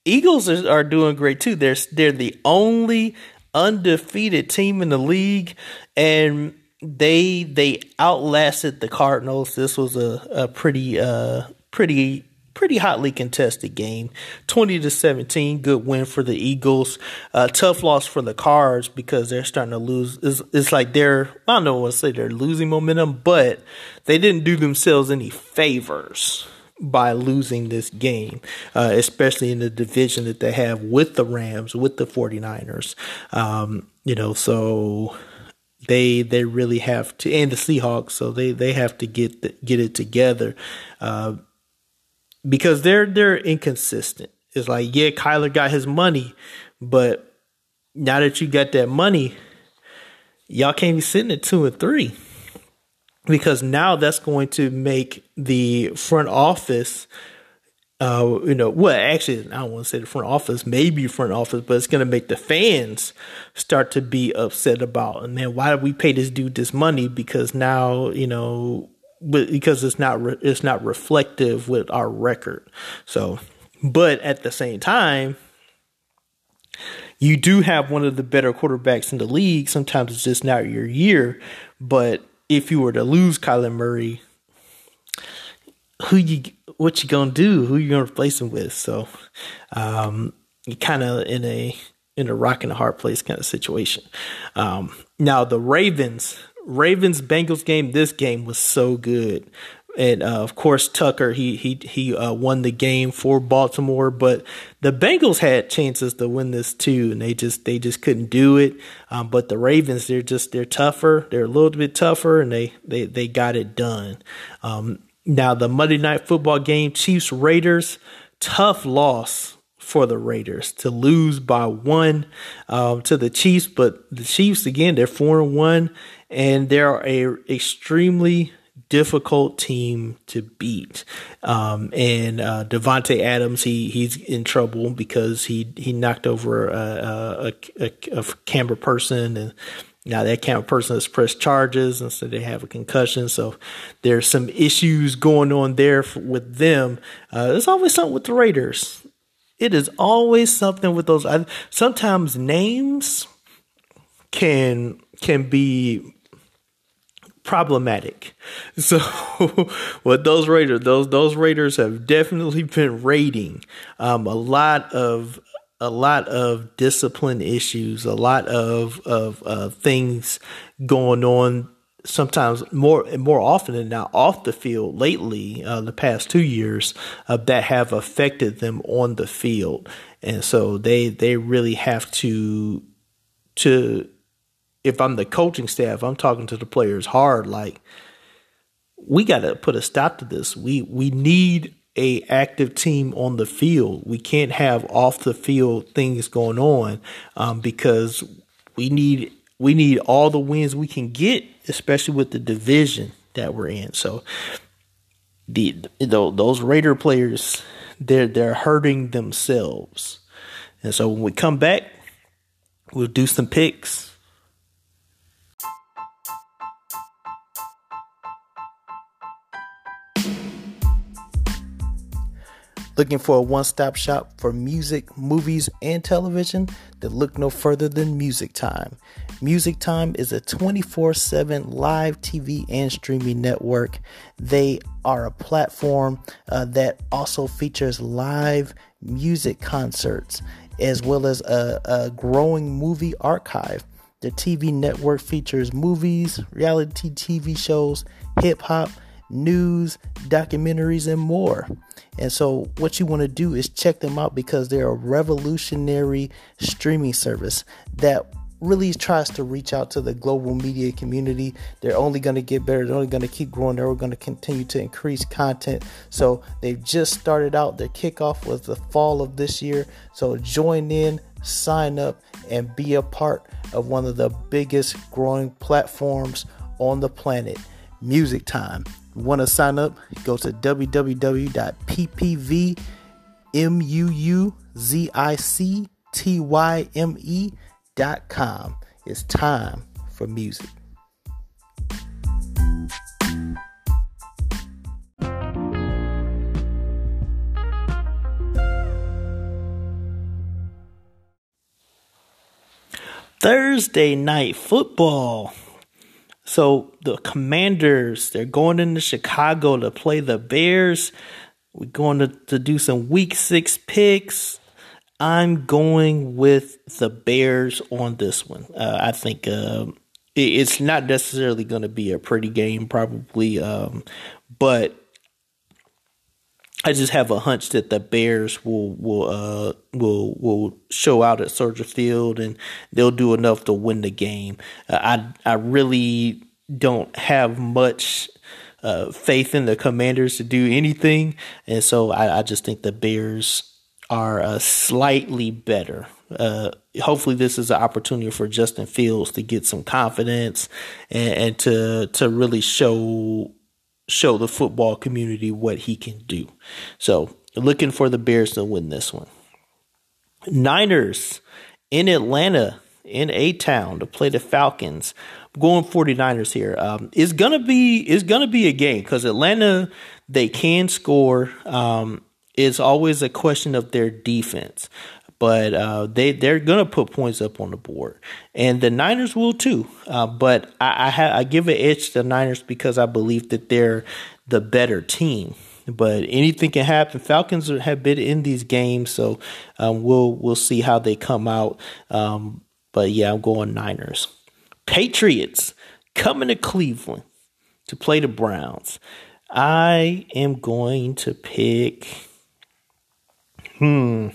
Eagles are, are doing great too. They're they're the only undefeated team in the league, and they they outlasted the Cardinals. This was a, a pretty uh pretty pretty hotly contested game 20 to 17 good win for the eagles uh, tough loss for the cards because they're starting to lose it's, it's like they're i don't know what to say they're losing momentum but they didn't do themselves any favors by losing this game, uh, especially in the division that they have with the Rams, with the 49ers. Um, you know, so they they really have to, and the Seahawks, so they they have to get the, get it together. Uh, because they're they're inconsistent. It's like, yeah, Kyler got his money, but now that you got that money, y'all can't be sitting at two and three. Because now that's going to make the front office uh, you know, well, actually, I don't want to say the front office, maybe front office, but it's going to make the fans start to be upset about, and man, why did we pay this dude this money? Because now, you know, but because it's not re- it's not reflective with our record. So, but at the same time, you do have one of the better quarterbacks in the league. Sometimes it's just not your year, but if you were to lose Kyler Murray, who you what you gonna do? Who you gonna replace him with? So, um, you kind of in a in a rock and a hard place kind of situation. Um, now the Ravens Ravens Bengals game, this game was so good. And uh, of course, Tucker he he he uh, won the game for Baltimore, but the Bengals had chances to win this too, and they just they just couldn't do it. Um, but the Ravens, they're just they're tougher, they're a little bit tougher, and they they they got it done. Um, now the Monday Night Football game, Chiefs Raiders, tough loss for the Raiders to lose by one um, to the Chiefs, but the Chiefs again they're four and one, and they're a extremely difficult team to beat. Um, and uh, Davante Adams, he he's in trouble because he he knocked over a, a, a, a camera person and. Now that camera person has pressed charges, and so they have a concussion. So there's some issues going on there for, with them. Uh, there's always something with the Raiders. It is always something with those. Sometimes names can can be problematic. So what those Raiders, those those Raiders have definitely been raiding um, a lot of a lot of discipline issues, a lot of of uh, things going on sometimes more more often than not off the field lately, uh, the past two years, uh, that have affected them on the field, and so they they really have to to. If I'm the coaching staff, I'm talking to the players hard. Like we got to put a stop to this. We we need a active team on the field. We can't have off the field things going on um, because we need we need all the wins we can get, especially with the division that we're in. So the, the those Raider players they're they're hurting themselves. And so when we come back, we'll do some picks Looking for a one stop shop for music, movies, and television? Then look no further than Music Time. Music Time is a 24 7 live TV and streaming network. They are a platform uh, that also features live music concerts as well as a, a growing movie archive. The TV network features movies, reality TV shows, hip hop, news, documentaries, and more. And so, what you want to do is check them out because they're a revolutionary streaming service that really tries to reach out to the global media community. They're only going to get better. They're only going to keep growing. They're going to continue to increase content. So they've just started out. Their kickoff was the fall of this year. So join in, sign up, and be a part of one of the biggest growing platforms on the planet. Music Time want to sign up, go to www.ppvmuzictyme.com. It's time for music. Thursday night football. So the Commanders, they're going into Chicago to play the Bears. We're going to, to do some week six picks. I'm going with the Bears on this one. Uh, I think uh, it's not necessarily going to be a pretty game, probably, um, but I just have a hunch that the Bears will will uh, will will show out at Soldier Field and they'll do enough to win the game. Uh, I I really don't have much uh, faith in the Commanders to do anything, and so I, I just think the Bears are uh, slightly better. Uh, hopefully, this is an opportunity for Justin Fields to get some confidence and, and to to really show show the football community what he can do. So, looking for the Bears to win this one. Niners in Atlanta, in A Town, to play the Falcons. I'm going 49ers here. Um, it's gonna be it's gonna be a game because Atlanta they can score. Um, it's always a question of their defense but uh, they they're gonna put points up on the board, and the Niners will too. Uh, but I I, ha- I, give an edge to the Niners because I believe that they're the better team. But anything can happen. Falcons have been in these games, so um, we'll we'll see how they come out. Um, but yeah, I'm going Niners. Patriots coming to Cleveland to play the Browns. I am going to pick. Hmm.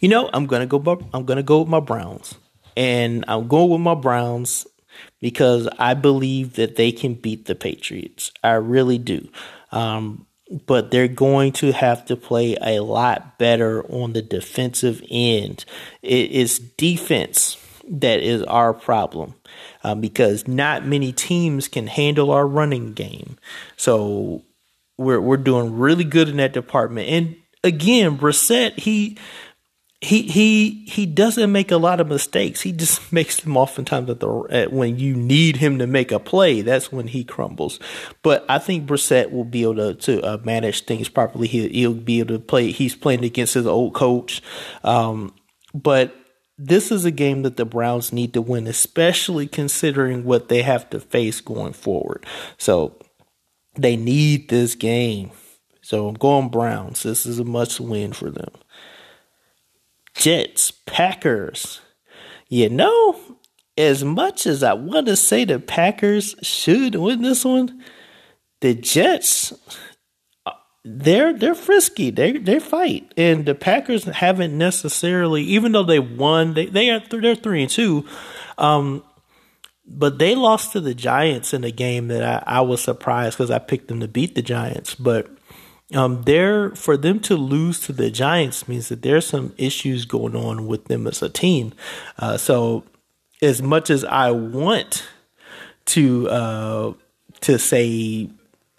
You know, I'm gonna go. I'm gonna go with my Browns, and I'm going with my Browns because I believe that they can beat the Patriots. I really do. Um, but they're going to have to play a lot better on the defensive end. It is defense that is our problem uh, because not many teams can handle our running game. So we're we're doing really good in that department. And again, Brissett, he he he he doesn't make a lot of mistakes. He just makes them oftentimes at the at when you need him to make a play. That's when he crumbles. But I think Brissett will be able to to uh, manage things properly. He, he'll be able to play. He's playing against his old coach, um, but this is a game that the Browns need to win, especially considering what they have to face going forward. So they need this game. So I'm going Browns. This is a must win for them. Jets, Packers. You know, as much as I want to say the Packers should win this one, the Jets they're they're frisky. They they fight, and the Packers haven't necessarily, even though they won, they they are they're three and two, um, but they lost to the Giants in a game that I, I was surprised because I picked them to beat the Giants, but um, there for them to lose to the Giants means that there's some issues going on with them as a team. Uh, so as much as I want to uh, to say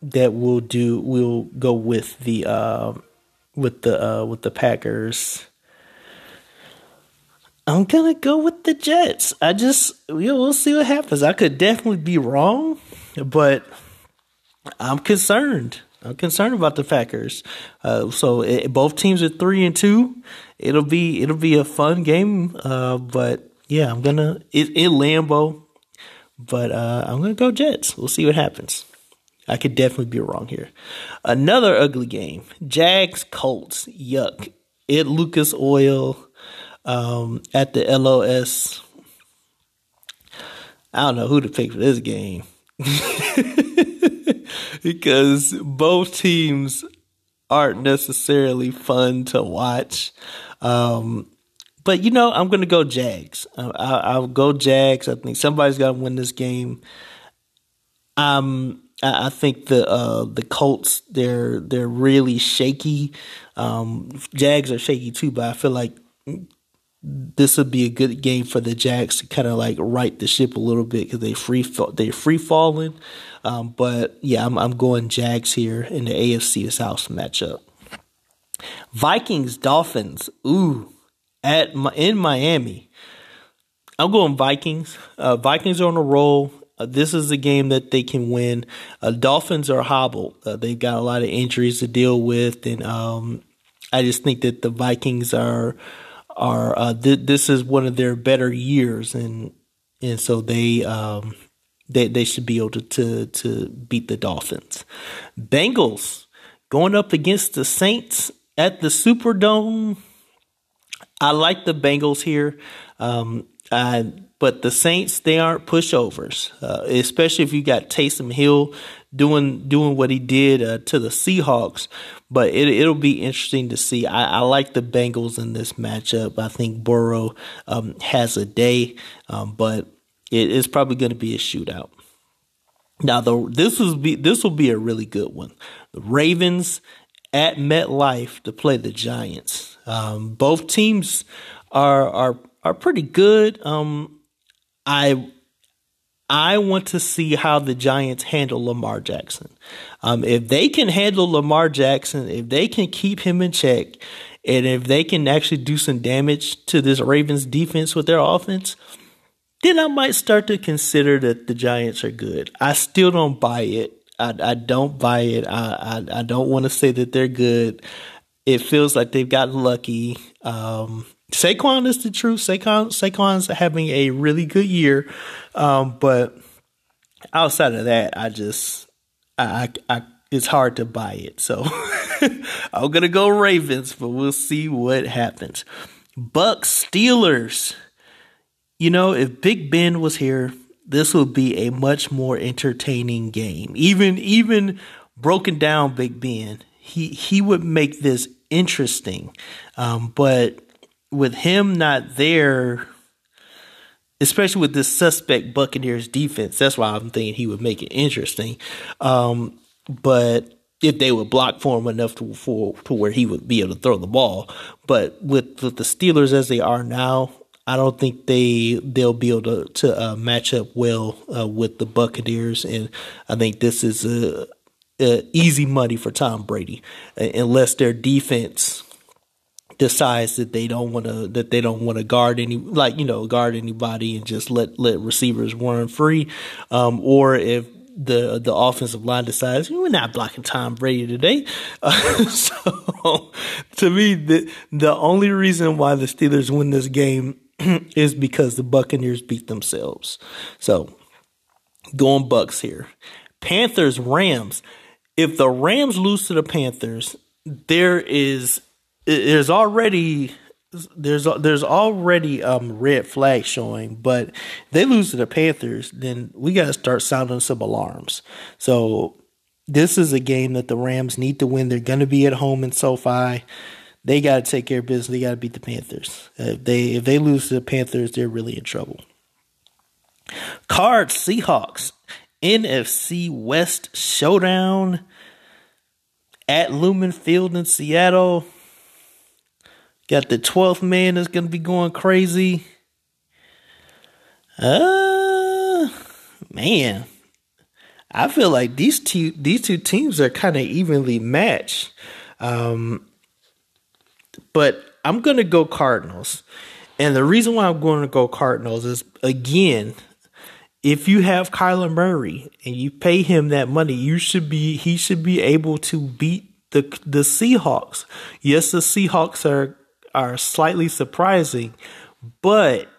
that we'll do we'll go with the uh, with the uh, with the Packers. I'm gonna go with the Jets. I just know, we'll see what happens. I could definitely be wrong, but I'm concerned. I'm concerned about the Packers. Uh, so it, both teams are three and two. It'll be it'll be a fun game. Uh, but yeah, I'm gonna it, in Lambeau. But uh, I'm gonna go Jets. We'll see what happens. I could definitely be wrong here. Another ugly game. Jags Colts. Yuck. It Lucas Oil um, at the LOS. I don't know who to pick for this game. because both teams aren't necessarily fun to watch. Um, but you know, I'm going to go Jags. I, will go Jags. I think somebody's got to win this game. Um, I think the uh, the Colts they're they're really shaky. Um, Jags are shaky too, but I feel like this would be a good game for the Jags to kind of like right the ship a little bit because they free they free falling. Um, but yeah, I'm I'm going Jags here in the AFC South matchup. Vikings Dolphins. Ooh, at in Miami. I'm going Vikings. Uh, Vikings are on a roll. Uh, this is a game that they can win. Uh, Dolphins are hobbled. Uh, they've got a lot of injuries to deal with, and um, I just think that the Vikings are are uh, th- this is one of their better years, and and so they um, they they should be able to, to to beat the Dolphins. Bengals going up against the Saints at the Superdome. I like the Bengals here. Um, I but the Saints, they aren't pushovers, uh, especially if you got Taysom Hill doing doing what he did uh, to the Seahawks. But it, it'll be interesting to see. I, I, like the Bengals in this matchup. I think Burrow um, has a day, um, but it is probably going to be a shootout. Now, the, this will be this will be a really good one. The Ravens at MetLife to play the Giants. Um, both teams are are are pretty good. Um, I I want to see how the Giants handle Lamar Jackson. Um, if they can handle Lamar Jackson, if they can keep him in check, and if they can actually do some damage to this Ravens defense with their offense, then I might start to consider that the Giants are good. I still don't buy it. I, I don't buy it. I, I, I don't want to say that they're good. It feels like they've gotten lucky. Um, Saquon is the truth. Saquon Saquon's having a really good year, um, but outside of that, I just I, I, I it's hard to buy it. So I'm gonna go Ravens, but we'll see what happens. Bucs Steelers. You know, if Big Ben was here, this would be a much more entertaining game. Even even broken down Big Ben, he he would make this interesting. Um, but with him not there, especially with this suspect Buccaneers defense, that's why I'm thinking he would make it interesting. Um, but if they would block for him enough to for to where he would be able to throw the ball, but with with the Steelers as they are now, I don't think they they'll be able to to uh, match up well uh, with the Buccaneers, and I think this is a, a easy money for Tom Brady, unless their defense decides that they don't want to that they don't want to guard any like you know guard anybody and just let let receivers run free, um, or if the the offensive line decides we're not blocking Tom Brady today. Uh, so to me, the the only reason why the Steelers win this game is because the Buccaneers beat themselves. So going Bucs here. Panthers Rams. If the Rams lose to the Panthers, there is there's already there's there's already um red flag showing, but they lose to the Panthers, then we got to start sounding some alarms. So this is a game that the Rams need to win. They're going to be at home in SoFi. They got to take care of business. They got to beat the Panthers. If they if they lose to the Panthers, they're really in trouble. Cards Seahawks NFC West showdown at Lumen Field in Seattle. Got the 12th man that's going to be going crazy. Uh, man. I feel like these two these two teams are kind of evenly matched. Um, but I'm going to go Cardinals. And the reason why I'm going to go Cardinals is again, if you have Kyler Murray and you pay him that money, you should be he should be able to beat the the Seahawks. Yes, the Seahawks are are slightly surprising, but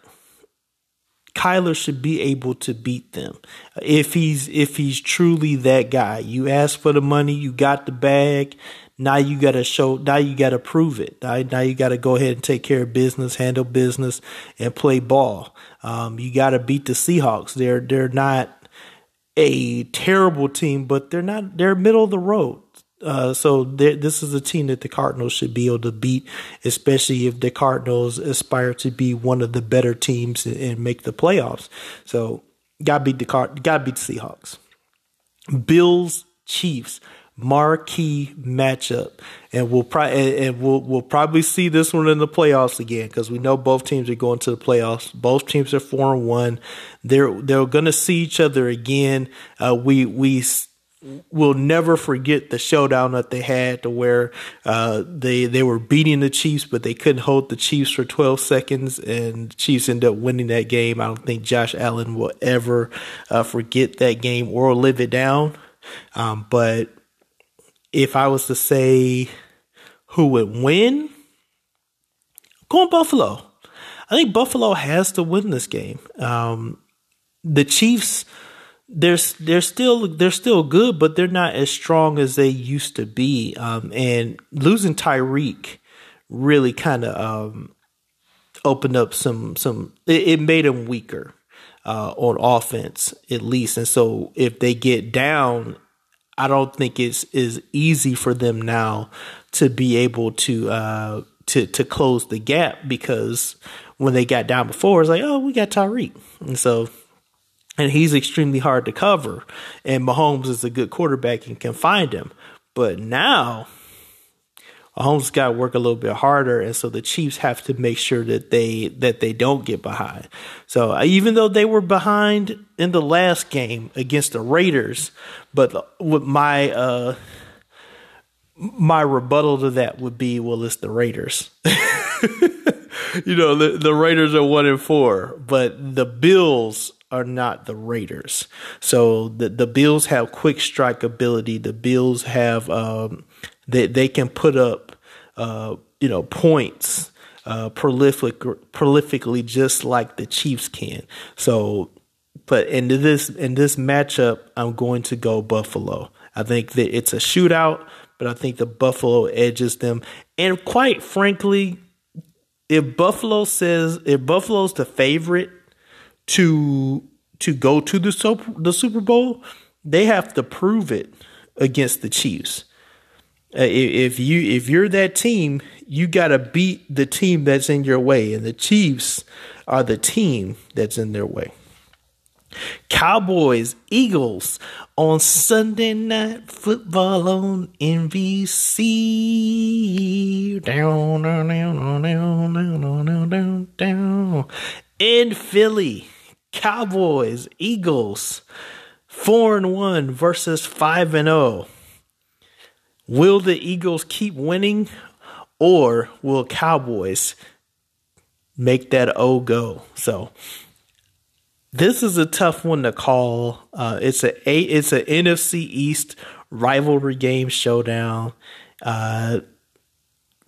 Kyler should be able to beat them if he's if he's truly that guy. You ask for the money, you got the bag. Now you got to show. Now you got to prove it. Now, now you got to go ahead and take care of business, handle business, and play ball. Um, you got to beat the Seahawks. They're they're not a terrible team, but they're not. They're middle of the road. Uh, so this is a team that the Cardinals should be able to beat, especially if the Cardinals aspire to be one of the better teams and, and make the playoffs. So gotta beat the Card, gotta beat the Seahawks. Bills Chiefs marquee matchup, and we'll probably and we'll we'll probably see this one in the playoffs again because we know both teams are going to the playoffs. Both teams are four and one. They're they're going to see each other again. Uh, we we will never forget the showdown that they had to where uh, they they were beating the Chiefs, but they couldn't hold the Chiefs for 12 seconds, and Chiefs ended up winning that game. I don't think Josh Allen will ever uh, forget that game or live it down. Um, but if I was to say who would win, going Buffalo. I think Buffalo has to win this game. Um, the Chiefs, they're they're still they're still good, but they're not as strong as they used to be. Um, and losing Tyreek really kind of um, opened up some some. It, it made them weaker uh, on offense, at least. And so if they get down I don't think it's is easy for them now to be able to uh, to to close the gap because when they got down before, it's like, oh, we got Tyreek, and so and he's extremely hard to cover, and Mahomes is a good quarterback and can find him, but now Mahomes got to work a little bit harder, and so the Chiefs have to make sure that they that they don't get behind. So uh, even though they were behind in the last game against the Raiders, but with my uh, my rebuttal to that would be, well, it's the Raiders. you know, the, the Raiders are one and four, but the Bills are not the Raiders. So the the Bills have quick strike ability. The Bills have um, they they can put up uh, you know points uh, prolific prolifically just like the Chiefs can. So, but in this in this matchup, I'm going to go Buffalo. I think that it's a shootout, but I think the Buffalo edges them. And quite frankly, if Buffalo says if Buffalo's the favorite to to go to the super, the Super Bowl, they have to prove it against the Chiefs. Uh, if you if you're that team, you got to beat the team that's in your way, and the Chiefs are the team that's in their way. Cowboys, Eagles on Sunday Night Football on NBC. Down, down, down, down, down, down, down, down. In Philly, Cowboys, Eagles, four and one versus five and zero. Oh. Will the Eagles keep winning or will Cowboys make that O go? So this is a tough one to call. Uh, it's a, a it's an NFC East rivalry game showdown. Uh,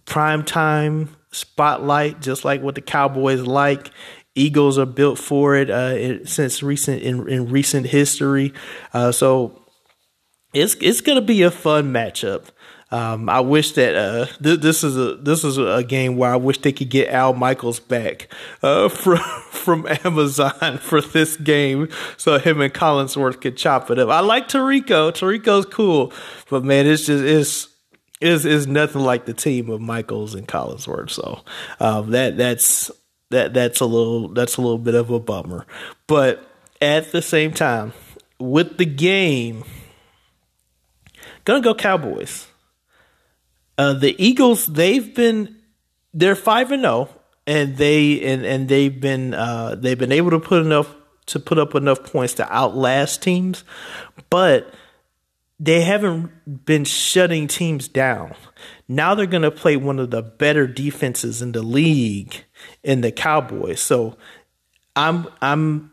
prime time spotlight, just like what the Cowboys like. Eagles are built for it uh, since recent in, in recent history. Uh, so it's it's gonna be a fun matchup. Um, I wish that uh, th- this is a this is a game where I wish they could get Al Michaels back uh, from from Amazon for this game, so him and Collinsworth could chop it up. I like Tirico. Tirico's cool, but man, it's just it's is is nothing like the team of Michaels and Collinsworth. So um, that that's that that's a little that's a little bit of a bummer. But at the same time, with the game, gonna go Cowboys. Uh, the Eagles, they've been they're five and zero, oh, and they and and they've been uh, they've been able to put enough to put up enough points to outlast teams, but they haven't been shutting teams down. Now they're going to play one of the better defenses in the league in the Cowboys. So I'm I'm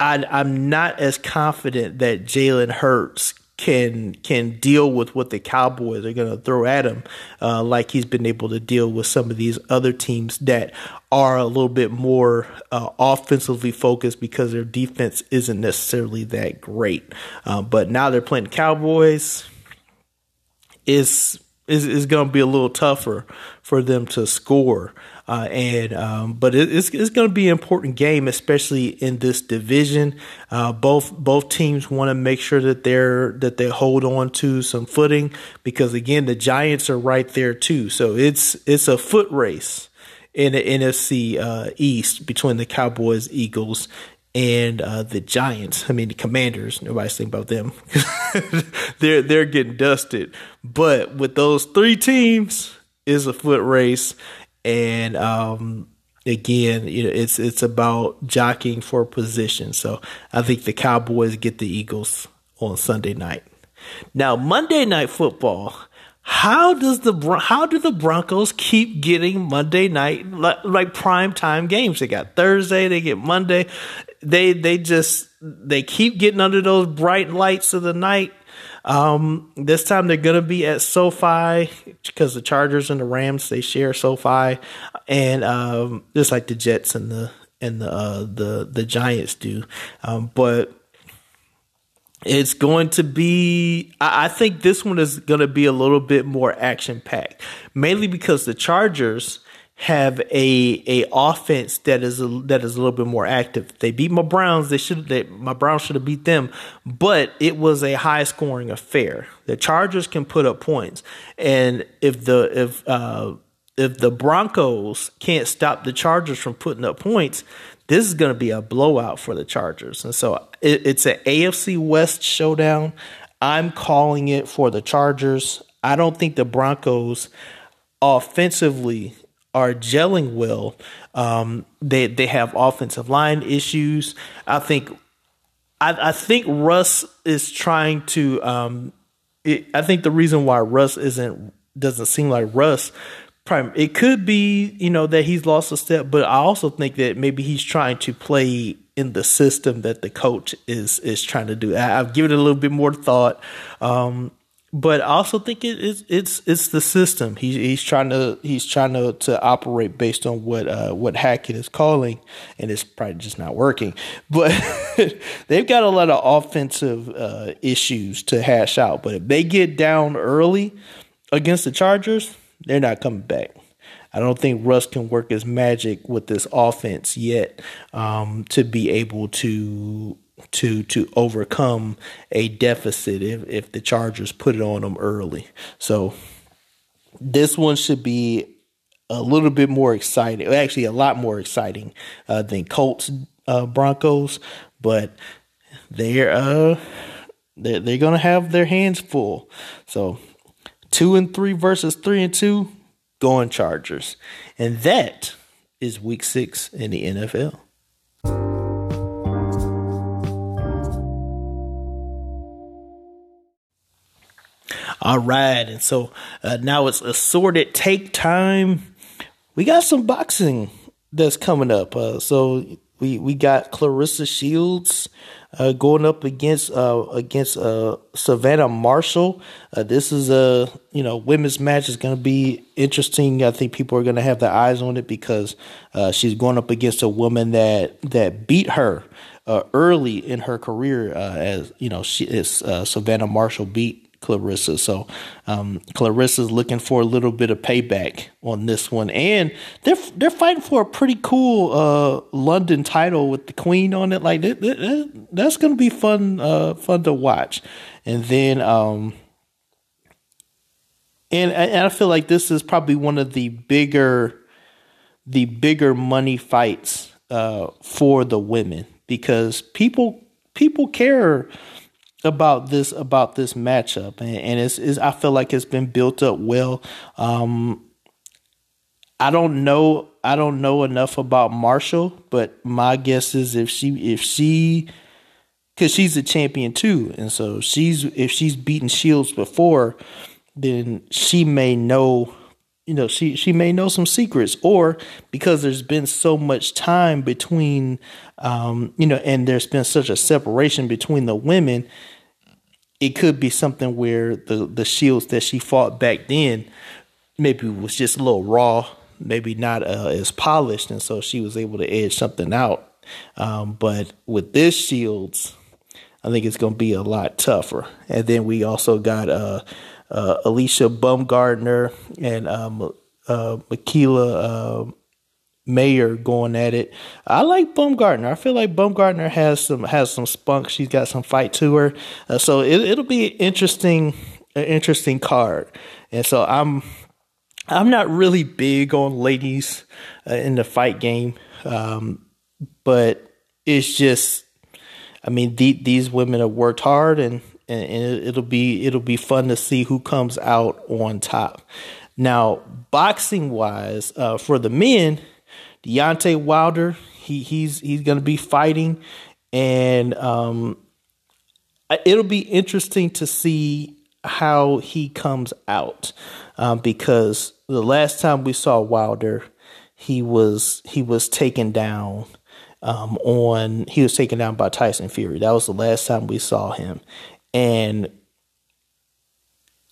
I, I'm not as confident that Jalen Hurts can can deal with what the Cowboys are going to throw at him, uh, like he's been able to deal with some of these other teams that are a little bit more uh, offensively focused because their defense isn't necessarily that great. Uh, but now they're playing Cowboys. Is is is going to be a little tougher for them to score. Uh, and um, but it, it's it's going to be an important game, especially in this division. Uh, both both teams want to make sure that they're that they hold on to some footing because again, the Giants are right there too. So it's it's a foot race in the NFC uh, East between the Cowboys, Eagles, and uh, the Giants. I mean, the Commanders. Nobody's thinking about them. they're they're getting dusted. But with those three teams, is a foot race, and um, again, you know, it's it's about jockeying for position. So I think the Cowboys get the Eagles on Sunday night. Now Monday night football. How does the how do the Broncos keep getting Monday night like, prime time games? They got Thursday, they get Monday. They they just they keep getting under those bright lights of the night um, this time they're to be at SoFi because the Chargers and the Rams they share SoFi, and um, just like the Jets and the and the uh, the the Giants do. Um, but it's going to be. I, think this one is going to be a little bit more action packed, mainly because the Chargers have a a offense that is a, that is a little bit more active. They beat my Browns. They should they, my Browns should have beat them, but it was a high scoring affair. The Chargers can put up points, and if the if uh, if the Broncos can't stop the Chargers from putting up points, this is going to be a blowout for the Chargers. And so it, it's an AFC West showdown. I'm calling it for the Chargers. I don't think the Broncos offensively are gelling well. Um, they they have offensive line issues. I think I, I think Russ is trying to. Um, it, I think the reason why Russ isn't doesn't seem like Russ. It could be you know that he's lost a step, but I also think that maybe he's trying to play in the system that the coach is is trying to do. I, have given it a little bit more thought. Um, but I also think it, it's it's it's the system. He's he's trying to he's trying to, to operate based on what uh, what Hackett is calling, and it's probably just not working. But they've got a lot of offensive uh, issues to hash out. But if they get down early against the Chargers, they're not coming back. I don't think Russ can work his magic with this offense yet um, to be able to to to overcome a deficit if, if the Chargers put it on them early. So this one should be a little bit more exciting, actually a lot more exciting uh, than Colts uh, Broncos, but they're uh they're, they're gonna have their hands full. So two and three versus three and two, going Chargers, and that is Week Six in the NFL. All right, and so uh, now it's assorted take time. We got some boxing that's coming up. Uh, so we we got Claressa Shields uh, going up against uh, against uh, Savannah Marshall. Uh, this is a you know women's match is going to be interesting. I think people are going to have their eyes on it because uh, she's going up against a woman that that beat her uh, early in her career. as you know, she is Savannah Marshall beat Claressa. So um, Claressa's looking for a little bit of payback on this one, and they're they're fighting for a pretty cool uh, London title with the Queen on it. Like that, that, that's going to be fun uh, fun to watch. And then um, and, and I feel like this is probably one of the bigger the bigger money fights uh, for the women because people people care about this about this matchup, and, and it's, it's, I feel like it's been built up well. Um, I don't know I don't know enough about Marshall, but my guess is if she if she because she's a champion too, and so she's if she's beaten Shields before, then she may know you know she she may know some secrets or because there's been so much time between um you know and there's been such a separation between the women it could be something where the the shields that she fought back then maybe was just a little raw maybe not uh, as polished and so she was able to edge something out. Um but with this shields i think it's going to be a lot tougher. And then we also got uh uh, Alycia Baumgardner and um, uh, Mikaela uh, Mayer going at it. I like Baumgardner. I feel like Baumgardner has some has some spunk. She's got some fight to her. Uh, so it, will be interesting, an interesting card. And so I'm I'm not really big on ladies uh, in the fight game, um, but it's just. I mean, the, these women have worked hard, and and, and it'll be it'll be fun to see who comes out on top. Now, boxing wise, uh, for the men, Deontay Wilder, he he's he's going to be fighting, and um, it'll be interesting to see how he comes out um, because the last time we saw Wilder, he was he was taken down um, on he was taken down by Tyson Fury. That was the last time we saw him, and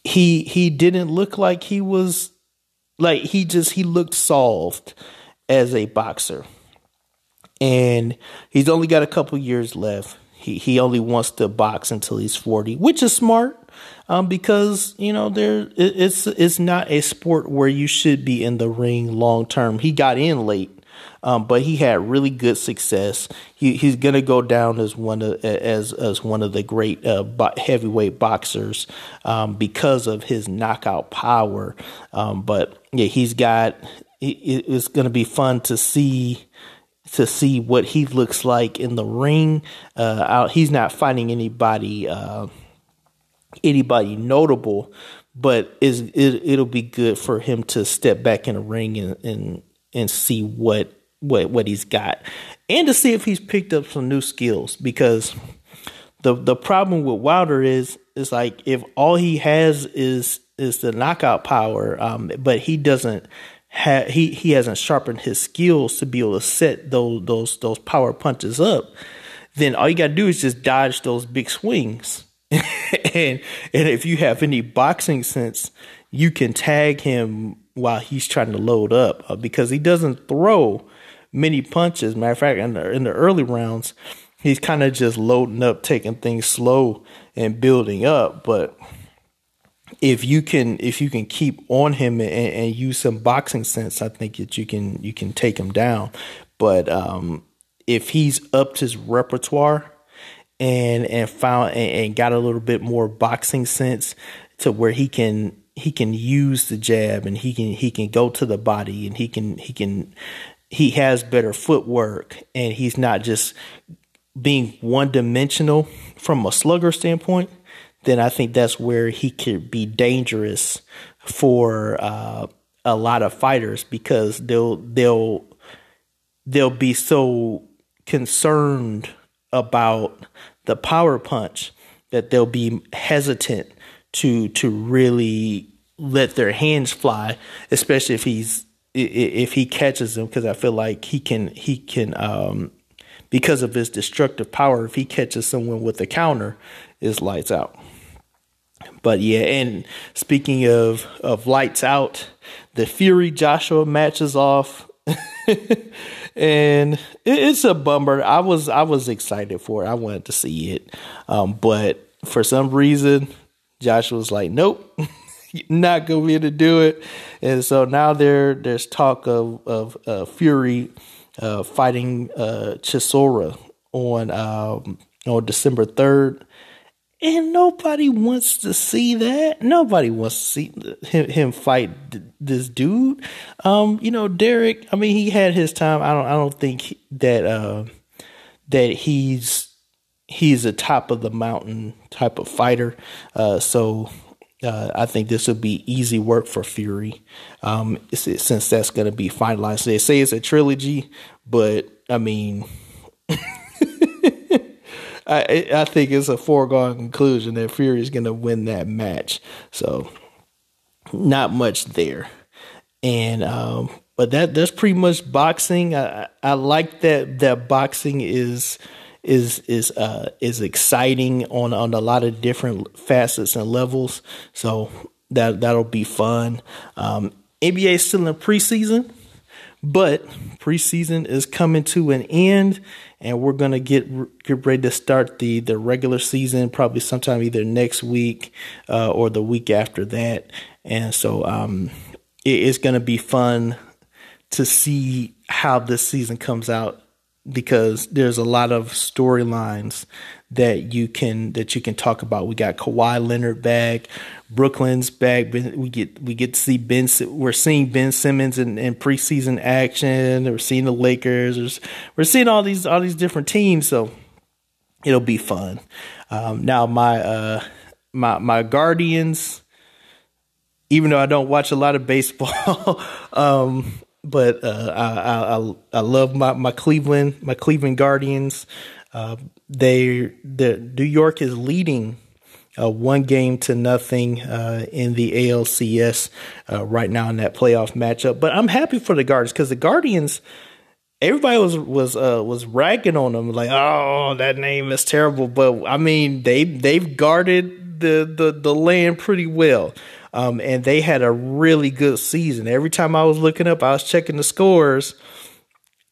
he he didn't look like he was like he just he looked solved as a boxer. And he's only got a couple years left. He he only wants to box until he's 40 which is smart um, because you know there it's it's not a sport where you should be in the ring long term. He got in late um, but he had really good success. He, he's going to go down as one of as as one of the great uh, heavyweight boxers um, because of his knockout power. Um, but yeah, he's got. It, it's going to be fun to see to see what he looks like in the ring. Uh, he's not fighting anybody uh, anybody notable, but is it, will be good for him to step back in the ring and and and see what what what he's got, and to see if he's picked up some new skills. Because the the problem with Wilder is is like if all he has is is the knockout power, um, but he doesn't have he he hasn't sharpened his skills to be able to set those those those power punches up. Then all you got to do is just dodge those big swings. and and if you have any boxing sense, you can tag him while he's trying to load up uh, because he doesn't throw many punches. Matter of fact, in the, in the early rounds, he's kind of just loading up, taking things slow and building up. But if you can if you can keep on him and, and use some boxing sense, I think that you can you can take him down. But um, if he's upped his repertoire and and found and, and got a little bit more boxing sense to where he can he can use the jab and he can he can go to the body and he can he can he has better footwork and he's not just being one dimensional from a slugger standpoint, then I think that's where he could be dangerous for uh, a lot of fighters because they'll they'll they'll be so concerned about the power punch that they'll be hesitant to to really let their hands fly, especially if he's if he catches them, because I feel like he can he can um, because of his destructive power. If he catches someone with a counter, is lights out. But yeah, and speaking of of lights out, the Fury Joshua matches off, and it's a bummer. I was I was excited for it. I wanted to see it, um, but for some reason Joshua was like, "Nope, not gonna be able to do it." And so now there there's talk of of uh, Fury uh, fighting uh, Chisora on um, on December third. And nobody wants to see that. Nobody wants to see him, him fight this dude. Um, you know, Dereck. I mean, he had his time. I don't. I don't think that uh, that he's he's a top of the mountain type of fighter. Uh, so uh, I think this would be easy work for Fury, um, since that's going to be finalized. They say it's a trilogy, but I mean. I I think it's a foregone conclusion that Fury is going to win that match. So not much there, and um, but that that's pretty much boxing. I I like that that boxing is is is uh is exciting on on a lot of different facets and levels. So that that'll be fun. Um, NBA is still in preseason, but preseason is coming to an end, and we're gonna get get ready to start the the regular season probably sometime either next week uh, or the week after that. And so um, it is gonna be fun to see how this season comes out because there's a lot of storylines that you can that you can talk about. We got Kawhi Leonard back, Brooklyn's back. We get we get to see Ben. We're seeing Ben Simmons in, in preseason action. We're seeing the Lakers. We're seeing all these all these different teams. So it'll be fun. Um, now my uh, my my Guardians. Even though I don't watch a lot of baseball, um, but uh, I, I I love my, my Cleveland my Cleveland Guardians. Uh, they the New York is leading uh, one game to nothing uh, in the ALCS uh, right now in that playoff matchup. But I'm happy for the Guardians because the Guardians, everybody was was uh, was ragging on them like, oh, that name is terrible. But I mean, they they've guarded the the the land pretty well. Um, and they had a really good season. Every time I was looking up, I was checking the scores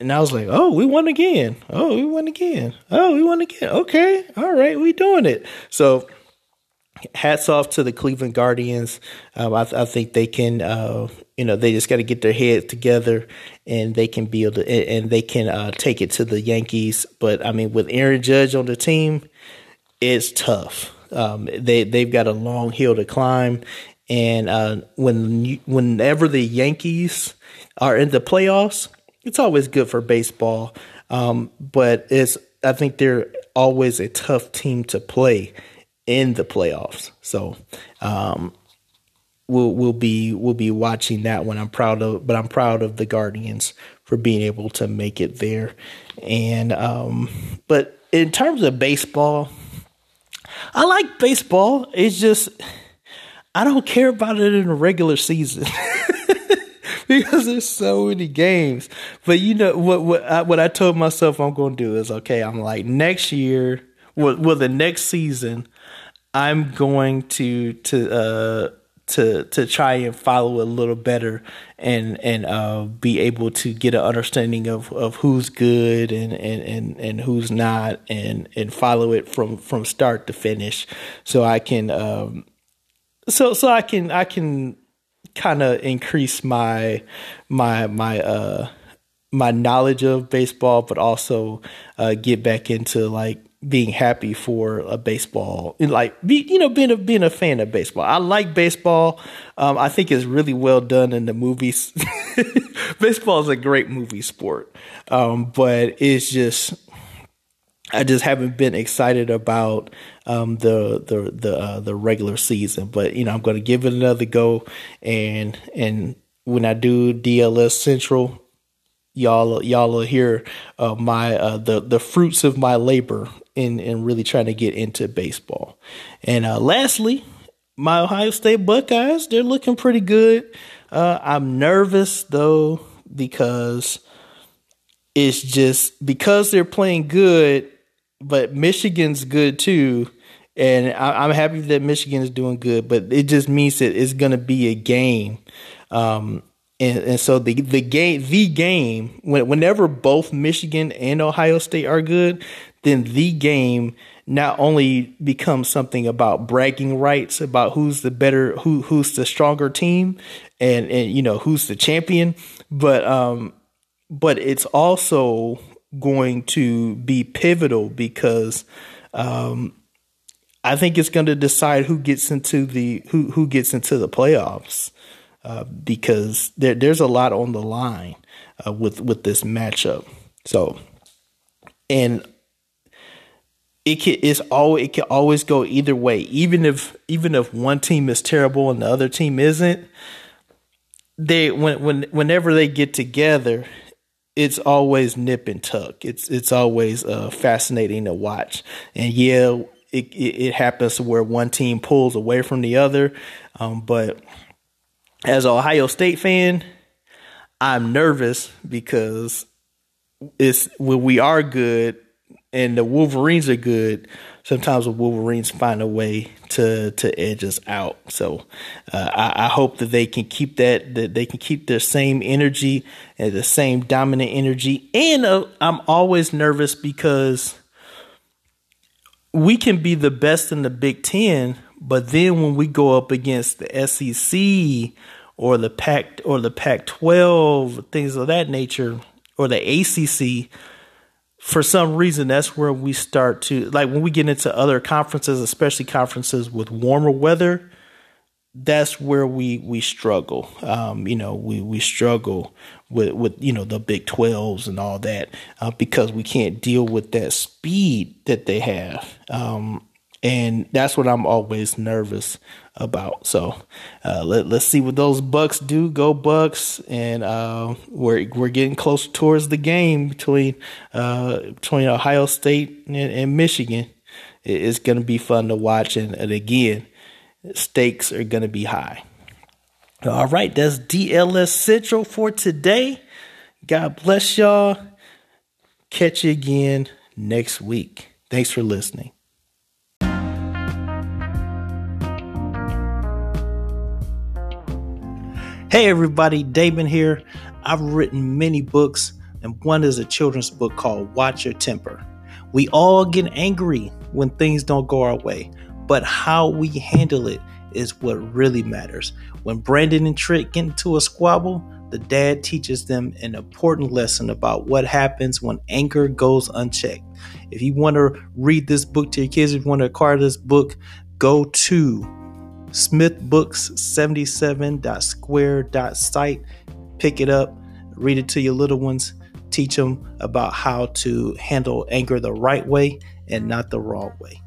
and I was like, oh, we won again. Oh, we won again. Oh, we won again. Okay. All right. We doing it. So hats off to the Cleveland Guardians. Um, I, I, think they can, uh, you know, they just got to get their heads together and they can be able and they can uh, take it to the Yankees. But I mean, with Aaron Judge on the team, it's tough. Um, they they've got a long hill to climb, and uh, when whenever the Yankees are in the playoffs, it's always good for baseball. Um, but it's I think they're always a tough team to play in the playoffs. So um, we'll we'll be we'll be watching that one. I'm proud of, but I'm proud of the Guardians for being able to make it there. And um, but in terms of baseball, I like baseball. It's just I don't care about it in the regular season. because there's so many games. But you know what? What I, what I told myself I'm going to do is okay. I'm like next year, well, well, the next season, I'm going to to uh to to try and follow a little better and and uh, be able to get an understanding of, of who's good and, and, and, and who's not and and follow it from, from start to finish so I can um so so I can I can kind of increase my my my uh my knowledge of baseball, but also uh, get back into like being happy for a baseball and like be you know being a being a fan of baseball. I like baseball. Um, I think it's really well done in the movies. baseball is a great movie sport, um, but it's just I just haven't been excited about um, the the the uh, the regular season. But you know, I'm going to give it another go, and and when I do DLS Central, y'all y'all will hear uh, my uh, the the fruits of my labor in in really trying to get into baseball. And uh, lastly, my Ohio State Buckeyes they're looking pretty good. Uh, I'm nervous though because it's just because they're playing good but Michigan's good too. And I, am happy that Michigan is doing good, but it just means that it's going to be a game. Um, and, and so the the game the game when, whenever both Michigan and Ohio State are good, then the game not only becomes something about bragging rights about who's the better who who's the stronger team and and you know who's the champion but um but it's also going to be pivotal because um I think it's going to decide who gets into the who who gets into the playoffs uh, because there, there's a lot on the line uh, with with this matchup. So, and it can it's all it can always go either way. Even if even if one team is terrible and the other team isn't, they when when whenever they get together, it's always nip and tuck. It's it's always uh, fascinating to watch. And yeah, it, it, it happens where one team pulls away from the other, um, but as an Ohio State fan, I'm nervous because it's when we are good and the Wolverines are good, sometimes the Wolverines find a way to to edge us out. So uh, I, I, hope that they can keep that that they can keep their same energy and the same dominant energy. And uh, I'm always nervous because we can be the best in the Big Ten, but then when we go up against the SEC or the Pac or the Pac-12, things of that nature, or the ACC for some reason that's where we start to like when we get into other conferences especially conferences with warmer weather that's where we we struggle. Um, you know we we struggle with with you know the big 12s and all that uh, because we can't deal with that speed that they have. Um, and that's what I'm always nervous about. So uh, let let's see what those Bucks do. Go Bucks! And uh, we're we're getting closer towards the game between uh, between Ohio State and, and Michigan. It's going to be fun to watch, and, and again, stakes are going to be high. All right, that's DLS Central for today. God bless y'all. Catch you again next week. Thanks for listening. Hey everybody, Damon here. I've written many books, and one is a children's book called Watch Your Temper. We all get angry when things don't go our way, but how we handle it is what really matters. When Brandon and Trick get into a squabble, the dad teaches them an important lesson about what happens when anger goes unchecked. If you want to read this book to your kids, if you want to acquire this book, go to smithbooks77.square.site. Pick it up, read it to your little ones, teach them about how to handle anger the right way and not the wrong way.